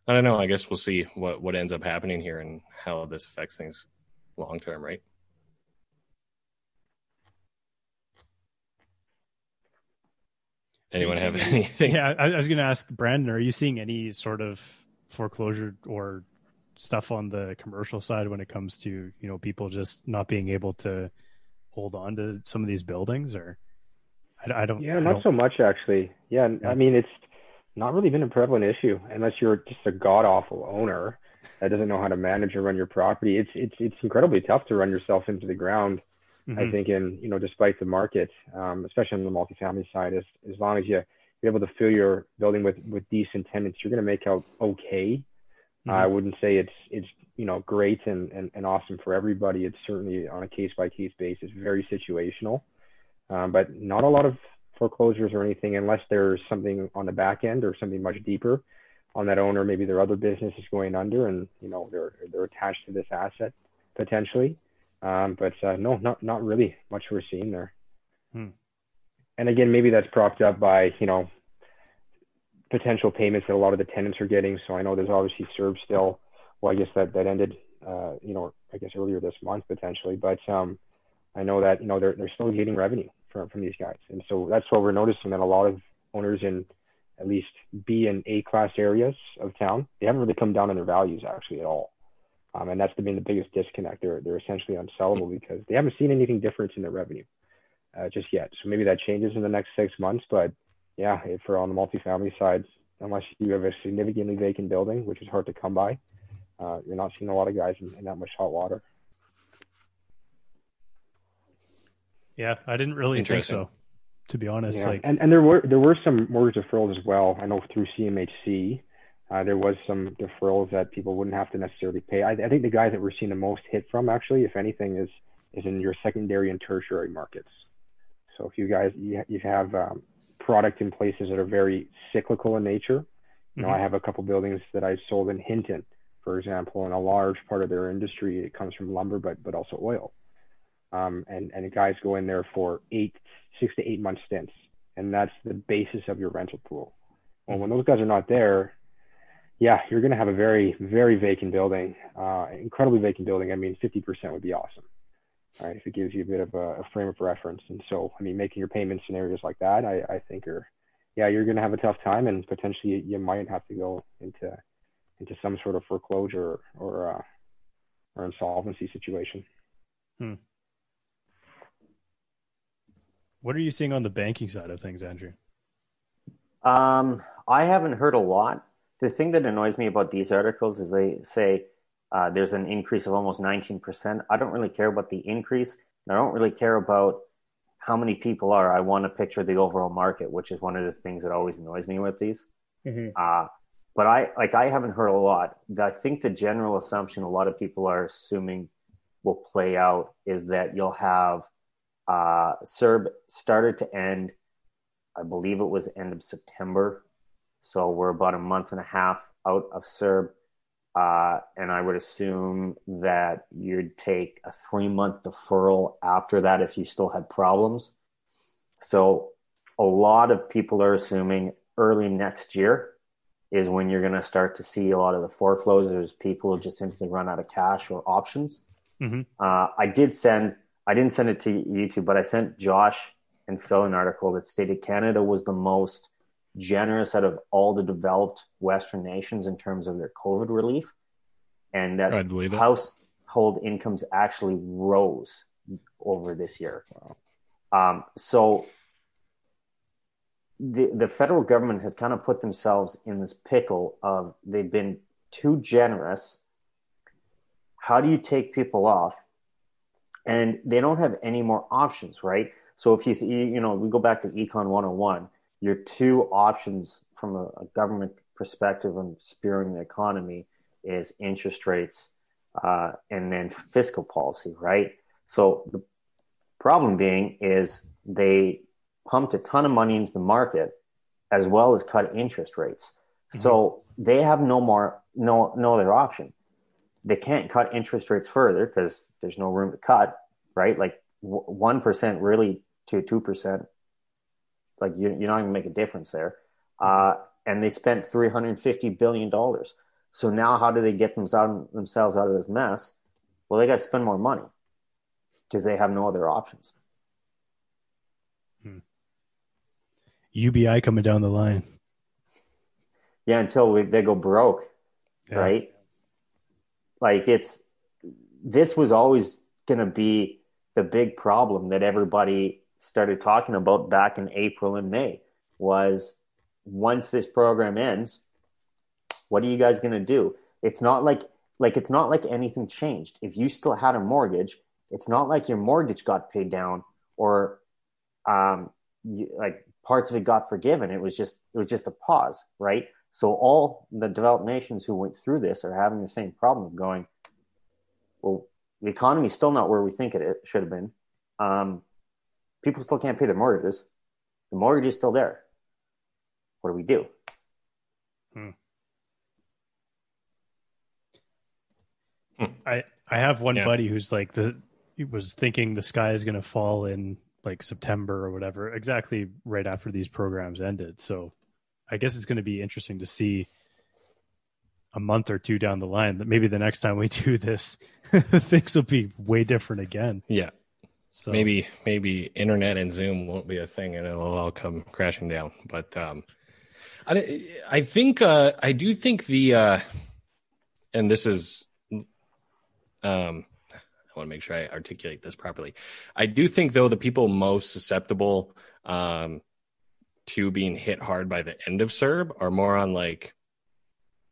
I don't know. I guess we'll see what what ends up happening here and how this affects things long term, right? Anyone have anything? Yeah, I, I was going to ask Brandon. Are you seeing any sort of foreclosure or stuff on the commercial side when it comes to you know people just not being able to hold on to some of these buildings, or I, I don't. Yeah, I not don't... so much actually. Yeah, yeah, I mean it's not really been a prevalent issue unless you're just a god awful owner that doesn't know how to manage or run your property. It's it's it's incredibly tough to run yourself into the ground Mm-hmm. I think, in you know, despite the market, um, especially on the multifamily side, as as long as you you're able to fill your building with with decent tenants, you're going to make out okay. Mm-hmm. I wouldn't say it's it's you know great and, and and awesome for everybody. It's certainly on a case by case basis, very situational, um, but not a lot of foreclosures or anything unless there's something on the back end or something much deeper on that owner. Maybe their other business is going under, and you know they're they're attached to this asset potentially. Um, but uh, no, not not really much we're seeing there. Hmm. And again, maybe that's propped up by you know potential payments that a lot of the tenants are getting. So I know there's obviously CERB still. Well, I guess that that ended, uh, you know, I guess earlier this month potentially. But um, I know that you know they're they're still getting revenue from from these guys, and so that's what we're noticing that a lot of owners in at least B and A class areas of town, they haven't really come down in their values actually at all. Um, and that's been the biggest disconnect. They're, they're essentially unsellable because they haven't seen anything different in their revenue uh, just yet. So maybe that changes in the next six months. But yeah, if for on the multifamily side, unless you have a significantly vacant building, which is hard to come by, uh, you're not seeing a lot of guys in, in that much hot water. Yeah, I didn't really think so, to be honest. Yeah. Like, and and there were there were some mortgage deferrals as well. I know through CMHC, uh, there was some deferrals that people wouldn't have to necessarily pay. I, I, think the guys that we're seeing the most hit from, actually, if anything, is is in your secondary and tertiary markets. So if you guys you, you have um, product in places that are very cyclical in nature, you know, mm-hmm. I have a couple buildings that I sold in Hinton, for example, and a large part of their industry it comes from lumber, but but also oil. Um, and and the guys go in there for eight, six to eight month stints, and that's the basis of your rental pool. Well, when those guys are not there, yeah, you're going to have a very, very vacant building, uh, incredibly vacant building. I mean, 50% would be awesome, right? If it gives you a bit of a, a, frame of reference. And so, I mean, making your payment scenarios like that, I, I think are, yeah, you're going to have a tough time and potentially you might have to go into, into some sort of foreclosure or, uh, or insolvency situation. Hmm. What are you seeing on the banking side of things, Andrew? Um, I haven't heard a lot the thing that annoys me about these articles is they say uh, there's an increase of almost 19%. I don't really care about the increase. I don't really care about how many people are. I want to picture the overall market, which is one of the things that always annoys me with these. Mm-hmm. Uh, but I like I haven't heard a lot. I think the general assumption a lot of people are assuming will play out is that you'll have uh, CERB started to end. I believe it was end of September so we're about a month and a half out of CERB. Uh, and I would assume that you'd take a three month deferral after that if you still had problems. So a lot of people are assuming early next year is when you're going to start to see a lot of the foreclosures. People just simply run out of cash or options. Mm-hmm. Uh, I did send, I didn't send it to YouTube, but I sent Josh and Phil an article that stated Canada was the most generous out of all the developed Western nations in terms of their COVID relief, and that household incomes actually rose over this year. Wow. Um, so the the federal government has kind of put themselves in this pickle of they've been too generous. How do you take people off? And they don't have any more options, right? So if you you know we go back to Econ 101, your two options from a, a government perspective on spurring the economy is interest rates uh, and then fiscal policy, right? So the problem being is they pumped a ton of money into the market as well as cut interest rates. Mm-hmm. So they have no more no no other option. They can't cut interest rates further because there's no room to cut, right? Like one percent really to two percent, like you, you're not going to make a difference there. Uh, and they spent three hundred fifty billion dollars. So now, how do they get themselves themselves out of this mess? Well, they got to spend more money because they have no other options. Hmm. UBI coming down the line. Yeah, until we, they go broke, yeah. right? Like it's this was always going to be the big problem that everybody started talking about back in April and May was once this program ends, what are you guys going to do? It's not like like it's not like anything changed. If you still had a mortgage, it's not like your mortgage got paid down or um, you, like parts of it got forgiven. It was just it was just a pause, right? So all the developed nations who went through this are having the same problem of going, well, the economy is still not where we think it should have been. Um, people still can't pay their mortgages. The mortgage is still there. What do we do? Hmm. I I have one yeah. buddy who's like the was thinking the sky is going to fall in like September or whatever, exactly right after these programs ended. So I guess it's going to be interesting to see a month or two down the line that maybe the next time we do this, things will be way different again. Yeah. So maybe maybe internet and Zoom won't be a thing and it'll all come crashing down. But um, I I think uh, I do think the uh, and this is um, I want to make sure I articulate this properly. I do think, though, the people most susceptible um, to being hit hard by the end of CERB are more on like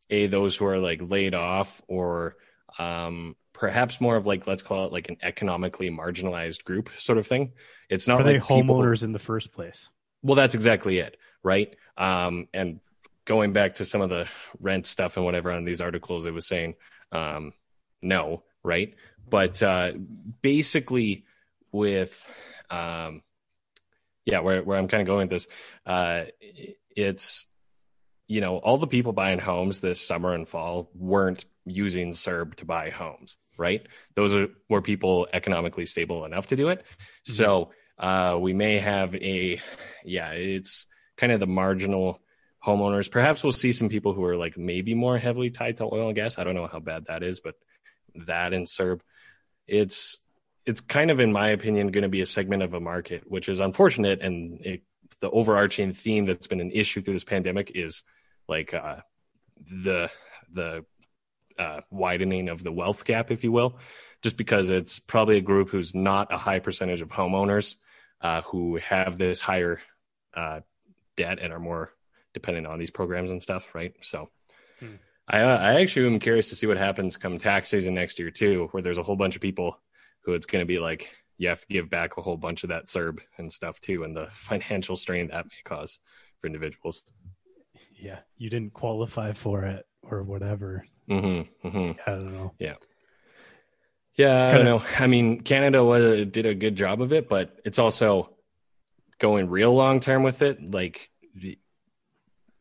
a those who are like laid off or um, perhaps more of like let's call it like an economically marginalized group sort of thing. It's not are like they homeowners people... in the first place. Well, that's exactly it, right? Um, and going back to some of the rent stuff and whatever on these articles, it was saying um, no, right? But uh, basically, with um, yeah, where where I'm kind of going with this, uh, it's you know all the people buying homes this summer and fall weren't using CERB to buy homes, right? Those are were people economically stable enough to do it. Mm-hmm. So uh, we may have a yeah, it's kind of the marginal homeowners. Perhaps we'll see some people who are like maybe more heavily tied to oil and gas. I don't know how bad that is, but that in CERB, it's it's kind of, in my opinion, going to be a segment of a market, which is unfortunate. And it, the overarching theme that's been an issue through this pandemic is like uh, the the uh, widening of the wealth gap, if you will, just because it's probably a group who's not a high percentage of homeowners uh, who have this higher uh, debt and are more dependent on these programs and stuff, right? So. Hmm. I, uh, I actually am curious to see what happens come tax season next year too, where there's a whole bunch of people who it's going to be like you have to give back a whole bunch of that CERB and stuff too, and the financial strain that may cause for individuals. Yeah, you didn't qualify for it or whatever. Mm-hmm, mm-hmm. I don't know. Yeah. Yeah, I don't know. I mean, Canada was, did a good job of it, but it's also going real long term with it. Like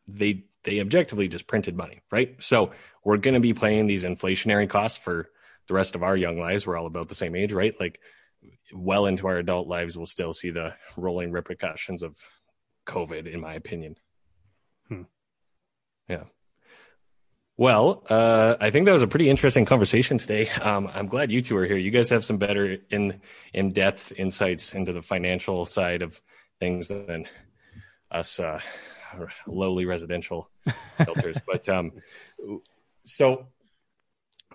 they they objectively just printed money, right? So we're going to be paying these inflationary costs for the rest of our young lives. We're all about the same age, right? Like well into our adult lives, we'll still see the rolling repercussions of COVID, in my opinion. Hmm. Yeah. Well, uh, I think that was a pretty interesting conversation today. Um, I'm glad you two are here. You guys have some better in in depth insights into the financial side of things than us uh, lowly residential filters. but um, so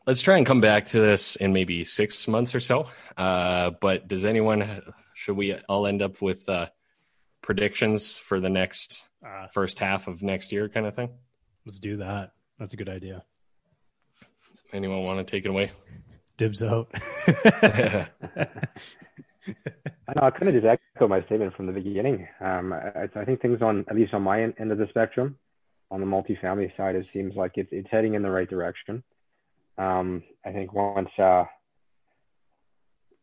let's try and come back to this in maybe six months or so. Uh, but does anyone should we all end up with uh, predictions for the next Uh, first half of next year, kind of thing? let's do that. That's a good idea. Anyone want to take it away? Dibs out. I know. I kind of just echo my statement from the beginning. Um, I, I think things on at least on my end, end of the spectrum, on the multifamily side, it seems like it's it's heading in the right direction. Um, I think once, uh,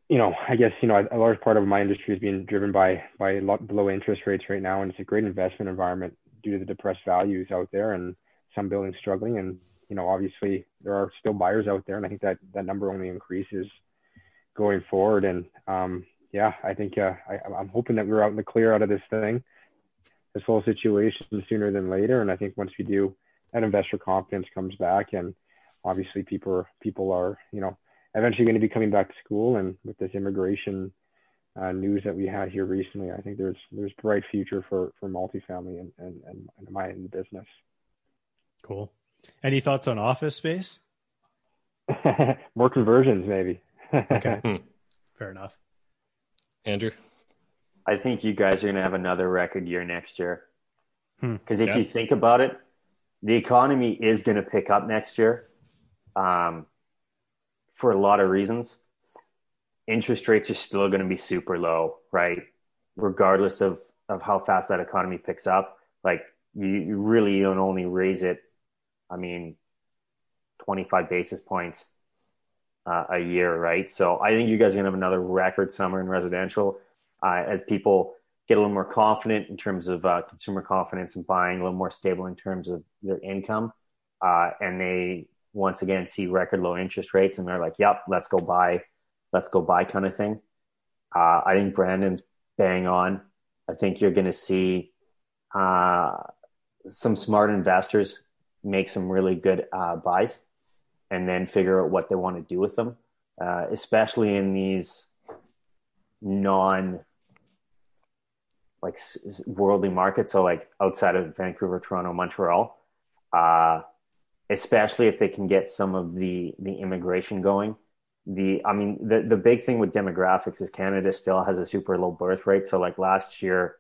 you know, I guess you know a large part of my industry is being driven by by low interest rates right now, and it's a great investment environment due to the depressed values out there and some buildings struggling. And you know, obviously there are still buyers out there, and I think that that number only increases going forward. And um, yeah, I think uh, I, I'm hoping that we're out in the clear out of this thing, this whole situation sooner than later. And I think once we do, that investor confidence comes back, and obviously people are, people are you know eventually going to be coming back to school. And with this immigration uh, news that we had here recently, I think there's there's bright future for for multifamily and and and, and my in the business. Cool. Any thoughts on office space? More conversions, maybe. Okay. Fair enough. Andrew? I think you guys are going to have another record year next year. Hmm. Because if Yeah. you think about it, the economy is going to pick up next year um, for a lot of reasons. Interest rates are still going to be super low, right? Regardless of, of how fast that economy picks up. Like, you, you really don't only raise it, I mean, 25 basis points uh, a year, right? So I think you guys are going to have another record summer in residential uh, as people get a little more confident in terms of uh, consumer confidence and buying, a little more stable in terms of their income, uh, and they once again see record low interest rates, and they're like, "Yep, let's go buy, let's go buy," kind of thing. Uh, I think Brandon's bang on. I think you're going to see uh, some smart investors make some really good uh, buys, and then figure out what they want to do with them, uh, especially in these non like worldly markets. So like outside of Vancouver, Toronto, Montreal, uh, especially if they can get some of the the immigration going. The I mean the the big thing with demographics is Canada still has a super low birth rate. So like last year,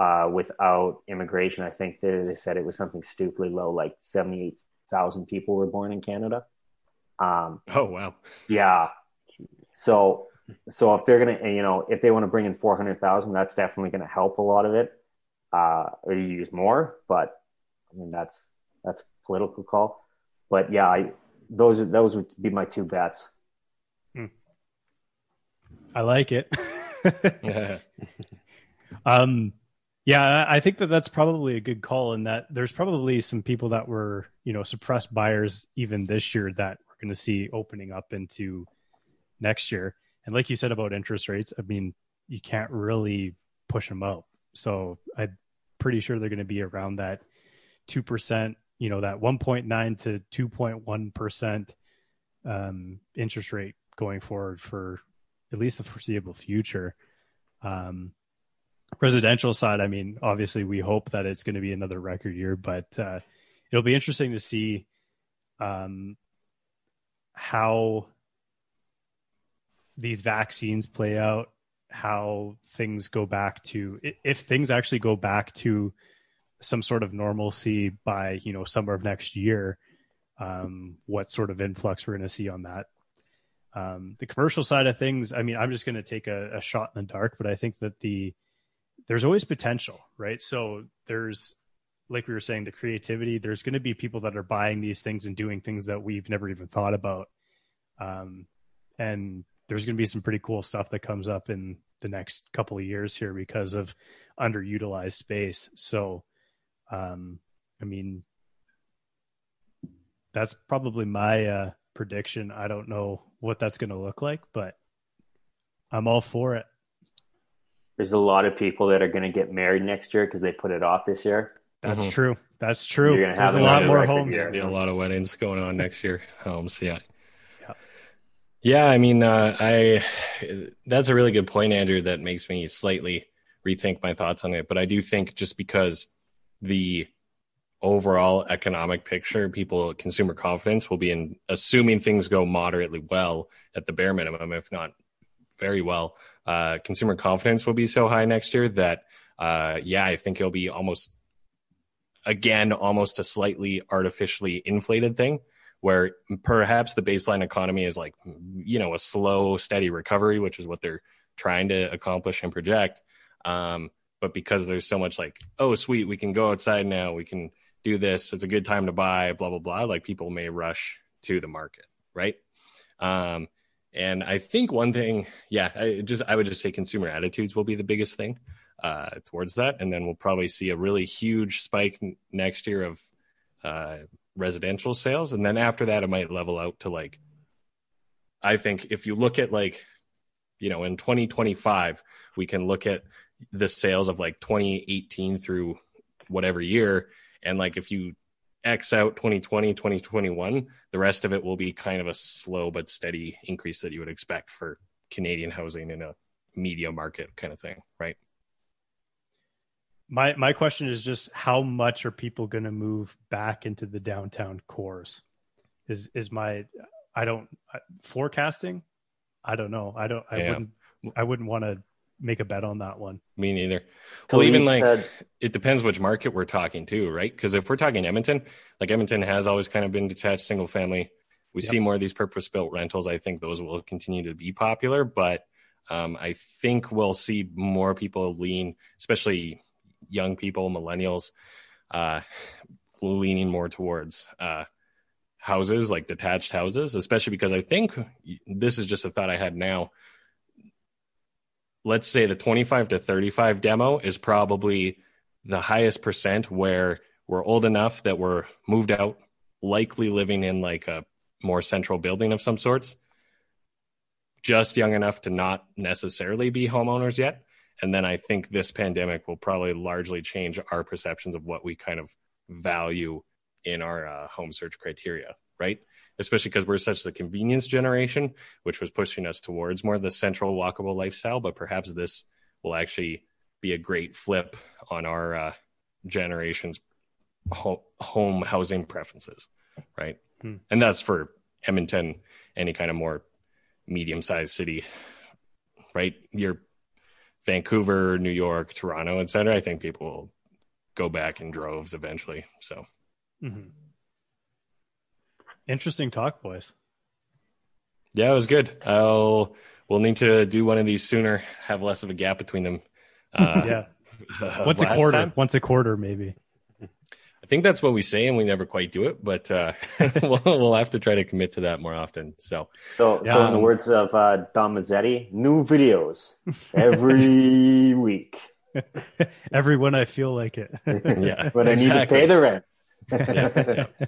uh, without immigration, I think they, they said it was something stupidly low, like seventy eight thousand people were born in Canada. Um, Oh, wow. yeah. So so if they're gonna you know if they want to bring in four hundred thousand, that's definitely gonna help a lot of it. Uh, or you use more, but I mean that's that's a political call. But yeah, I, those are, those would be my two bets. I like it. Yeah. um, yeah, I think that that's probably a good call, in that there's probably some people that were, you know, suppressed buyers even this year that we're going to see opening up into next year. And like you said about interest rates, I mean, you can't really push them out. So I'm pretty sure they're going to be around that two percent, you know, that 1.9 to 2.1 percent um, interest rate going forward for at least the foreseeable future. Um, residential side, I mean, obviously we hope that it's going to be another record year, but uh, it'll be interesting to see um, how these vaccines play out, how things go back to if things actually go back to some sort of normalcy by you know summer of next year. Um, what sort of influx we're going to see on that um, the commercial side of things, I mean, I'm just going to take a, a shot in the dark, but I think that the there's always potential, right? So there's like we were saying, the creativity. There's going to be people that are buying these things and doing things that we've never even thought about, um, and there's going to be some pretty cool stuff that comes up in the next couple of years here because of underutilized space. So, um, I mean, that's probably my uh, prediction. I don't know what that's going to look like, but I'm all for it. There's a lot of people that are going to get married next year because they put it off this year. That's Mhm. true. That's true. You're gonna There's a lot more record homes. year. Be a lot of weddings going on next year. Homes, yeah. Yeah. Yeah, I mean, uh, I that's a really good point, Andrew. That makes me slightly rethink my thoughts on it. But I do think just because the overall economic picture, people consumer confidence will be in assuming things go moderately well at the bare minimum, if not very well. Uh, consumer confidence will be so high next year that, uh, yeah, I think it'll be almost, again, almost a slightly artificially inflated thing where perhaps the baseline economy is like, you know, a slow, steady recovery, which is what they're trying to accomplish and project. Um, but because there's so much like, oh, sweet, we can go outside now, we can do this, it's a good time to buy, blah, blah, blah, like people may rush to the market, right? Um, and I think one thing, yeah, I just I would just say consumer attitudes will be the biggest thing uh, towards that, and then we'll probably see a really huge spike n- next year of uh, residential sales, and then after that, it might level out to like. I think if you look at like, you know, in 2025, we can look at the sales of like 2018 through whatever year, and like if you X out 2020, 2021, the rest of it will be kind of a slow but steady increase that you would expect for Canadian housing in a media market kind of thing, right? My my question is just how much are people going to move back into the downtown cores? Is is my I don't I, forecasting? I don't know. I don't I yeah. wouldn't I wouldn't want to make a bet on that one. Me neither. well, even like said, it depends which market we're talking to, right? Because if we're talking Edmonton, like Edmonton has always kind of been detached single family. We yep. see more of these purpose built rentals. I think those will continue to be popular, but um, I think we'll see more people lean, especially young people, millennials, uh, leaning more towards uh, houses, like detached houses, especially because I think this is just a thought I had now let's say the 25 to 35 demo is probably the highest percent where we're old enough that we're moved out, likely living in like a more central building of some sorts, just young enough to not necessarily be homeowners yet. And then I think this pandemic will probably largely change our perceptions of what we kind of value in our uh, home search criteria, right? Especially because we're such the convenience generation, which was pushing us towards more the central walkable lifestyle. But perhaps this will actually be a great flip on our uh, generation's home housing preferences, right? Hmm. And that's for Edmonton, any kind of more medium sized city, right? Your Vancouver, New York, Toronto, etc. I think people will go back in droves eventually. So. Mm-hmm. Interesting talk, boys. Yeah, it was good. I'll we'll need to do one of these sooner. Have less of a gap between them. Uh, yeah, once a quarter. Time. Once a quarter, maybe. I think that's what we say, and we never quite do it. But uh, we'll, we'll, have to try to commit to that more often. So, so, yeah. so in the words of uh, Don Mazzetti, new videos every week. every when I feel like it. yeah, when exactly. I need to pay the rent. yeah.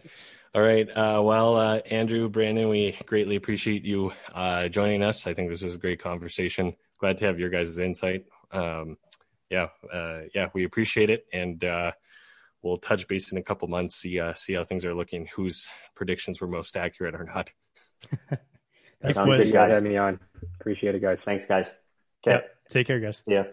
All right. Uh, well, uh, Andrew, Brandon, we greatly appreciate you uh, joining us. I think this was a great conversation. Glad to have your guys' insight. Um, yeah, uh, yeah, we appreciate it, and uh, we'll touch base in a couple months, see uh, see how things are looking, whose predictions were most accurate or not. Thanks, Sounds boys. Good, guys. Having me on. Appreciate it, guys. Thanks, guys. Okay. Yeah. Take care, guys. See ya.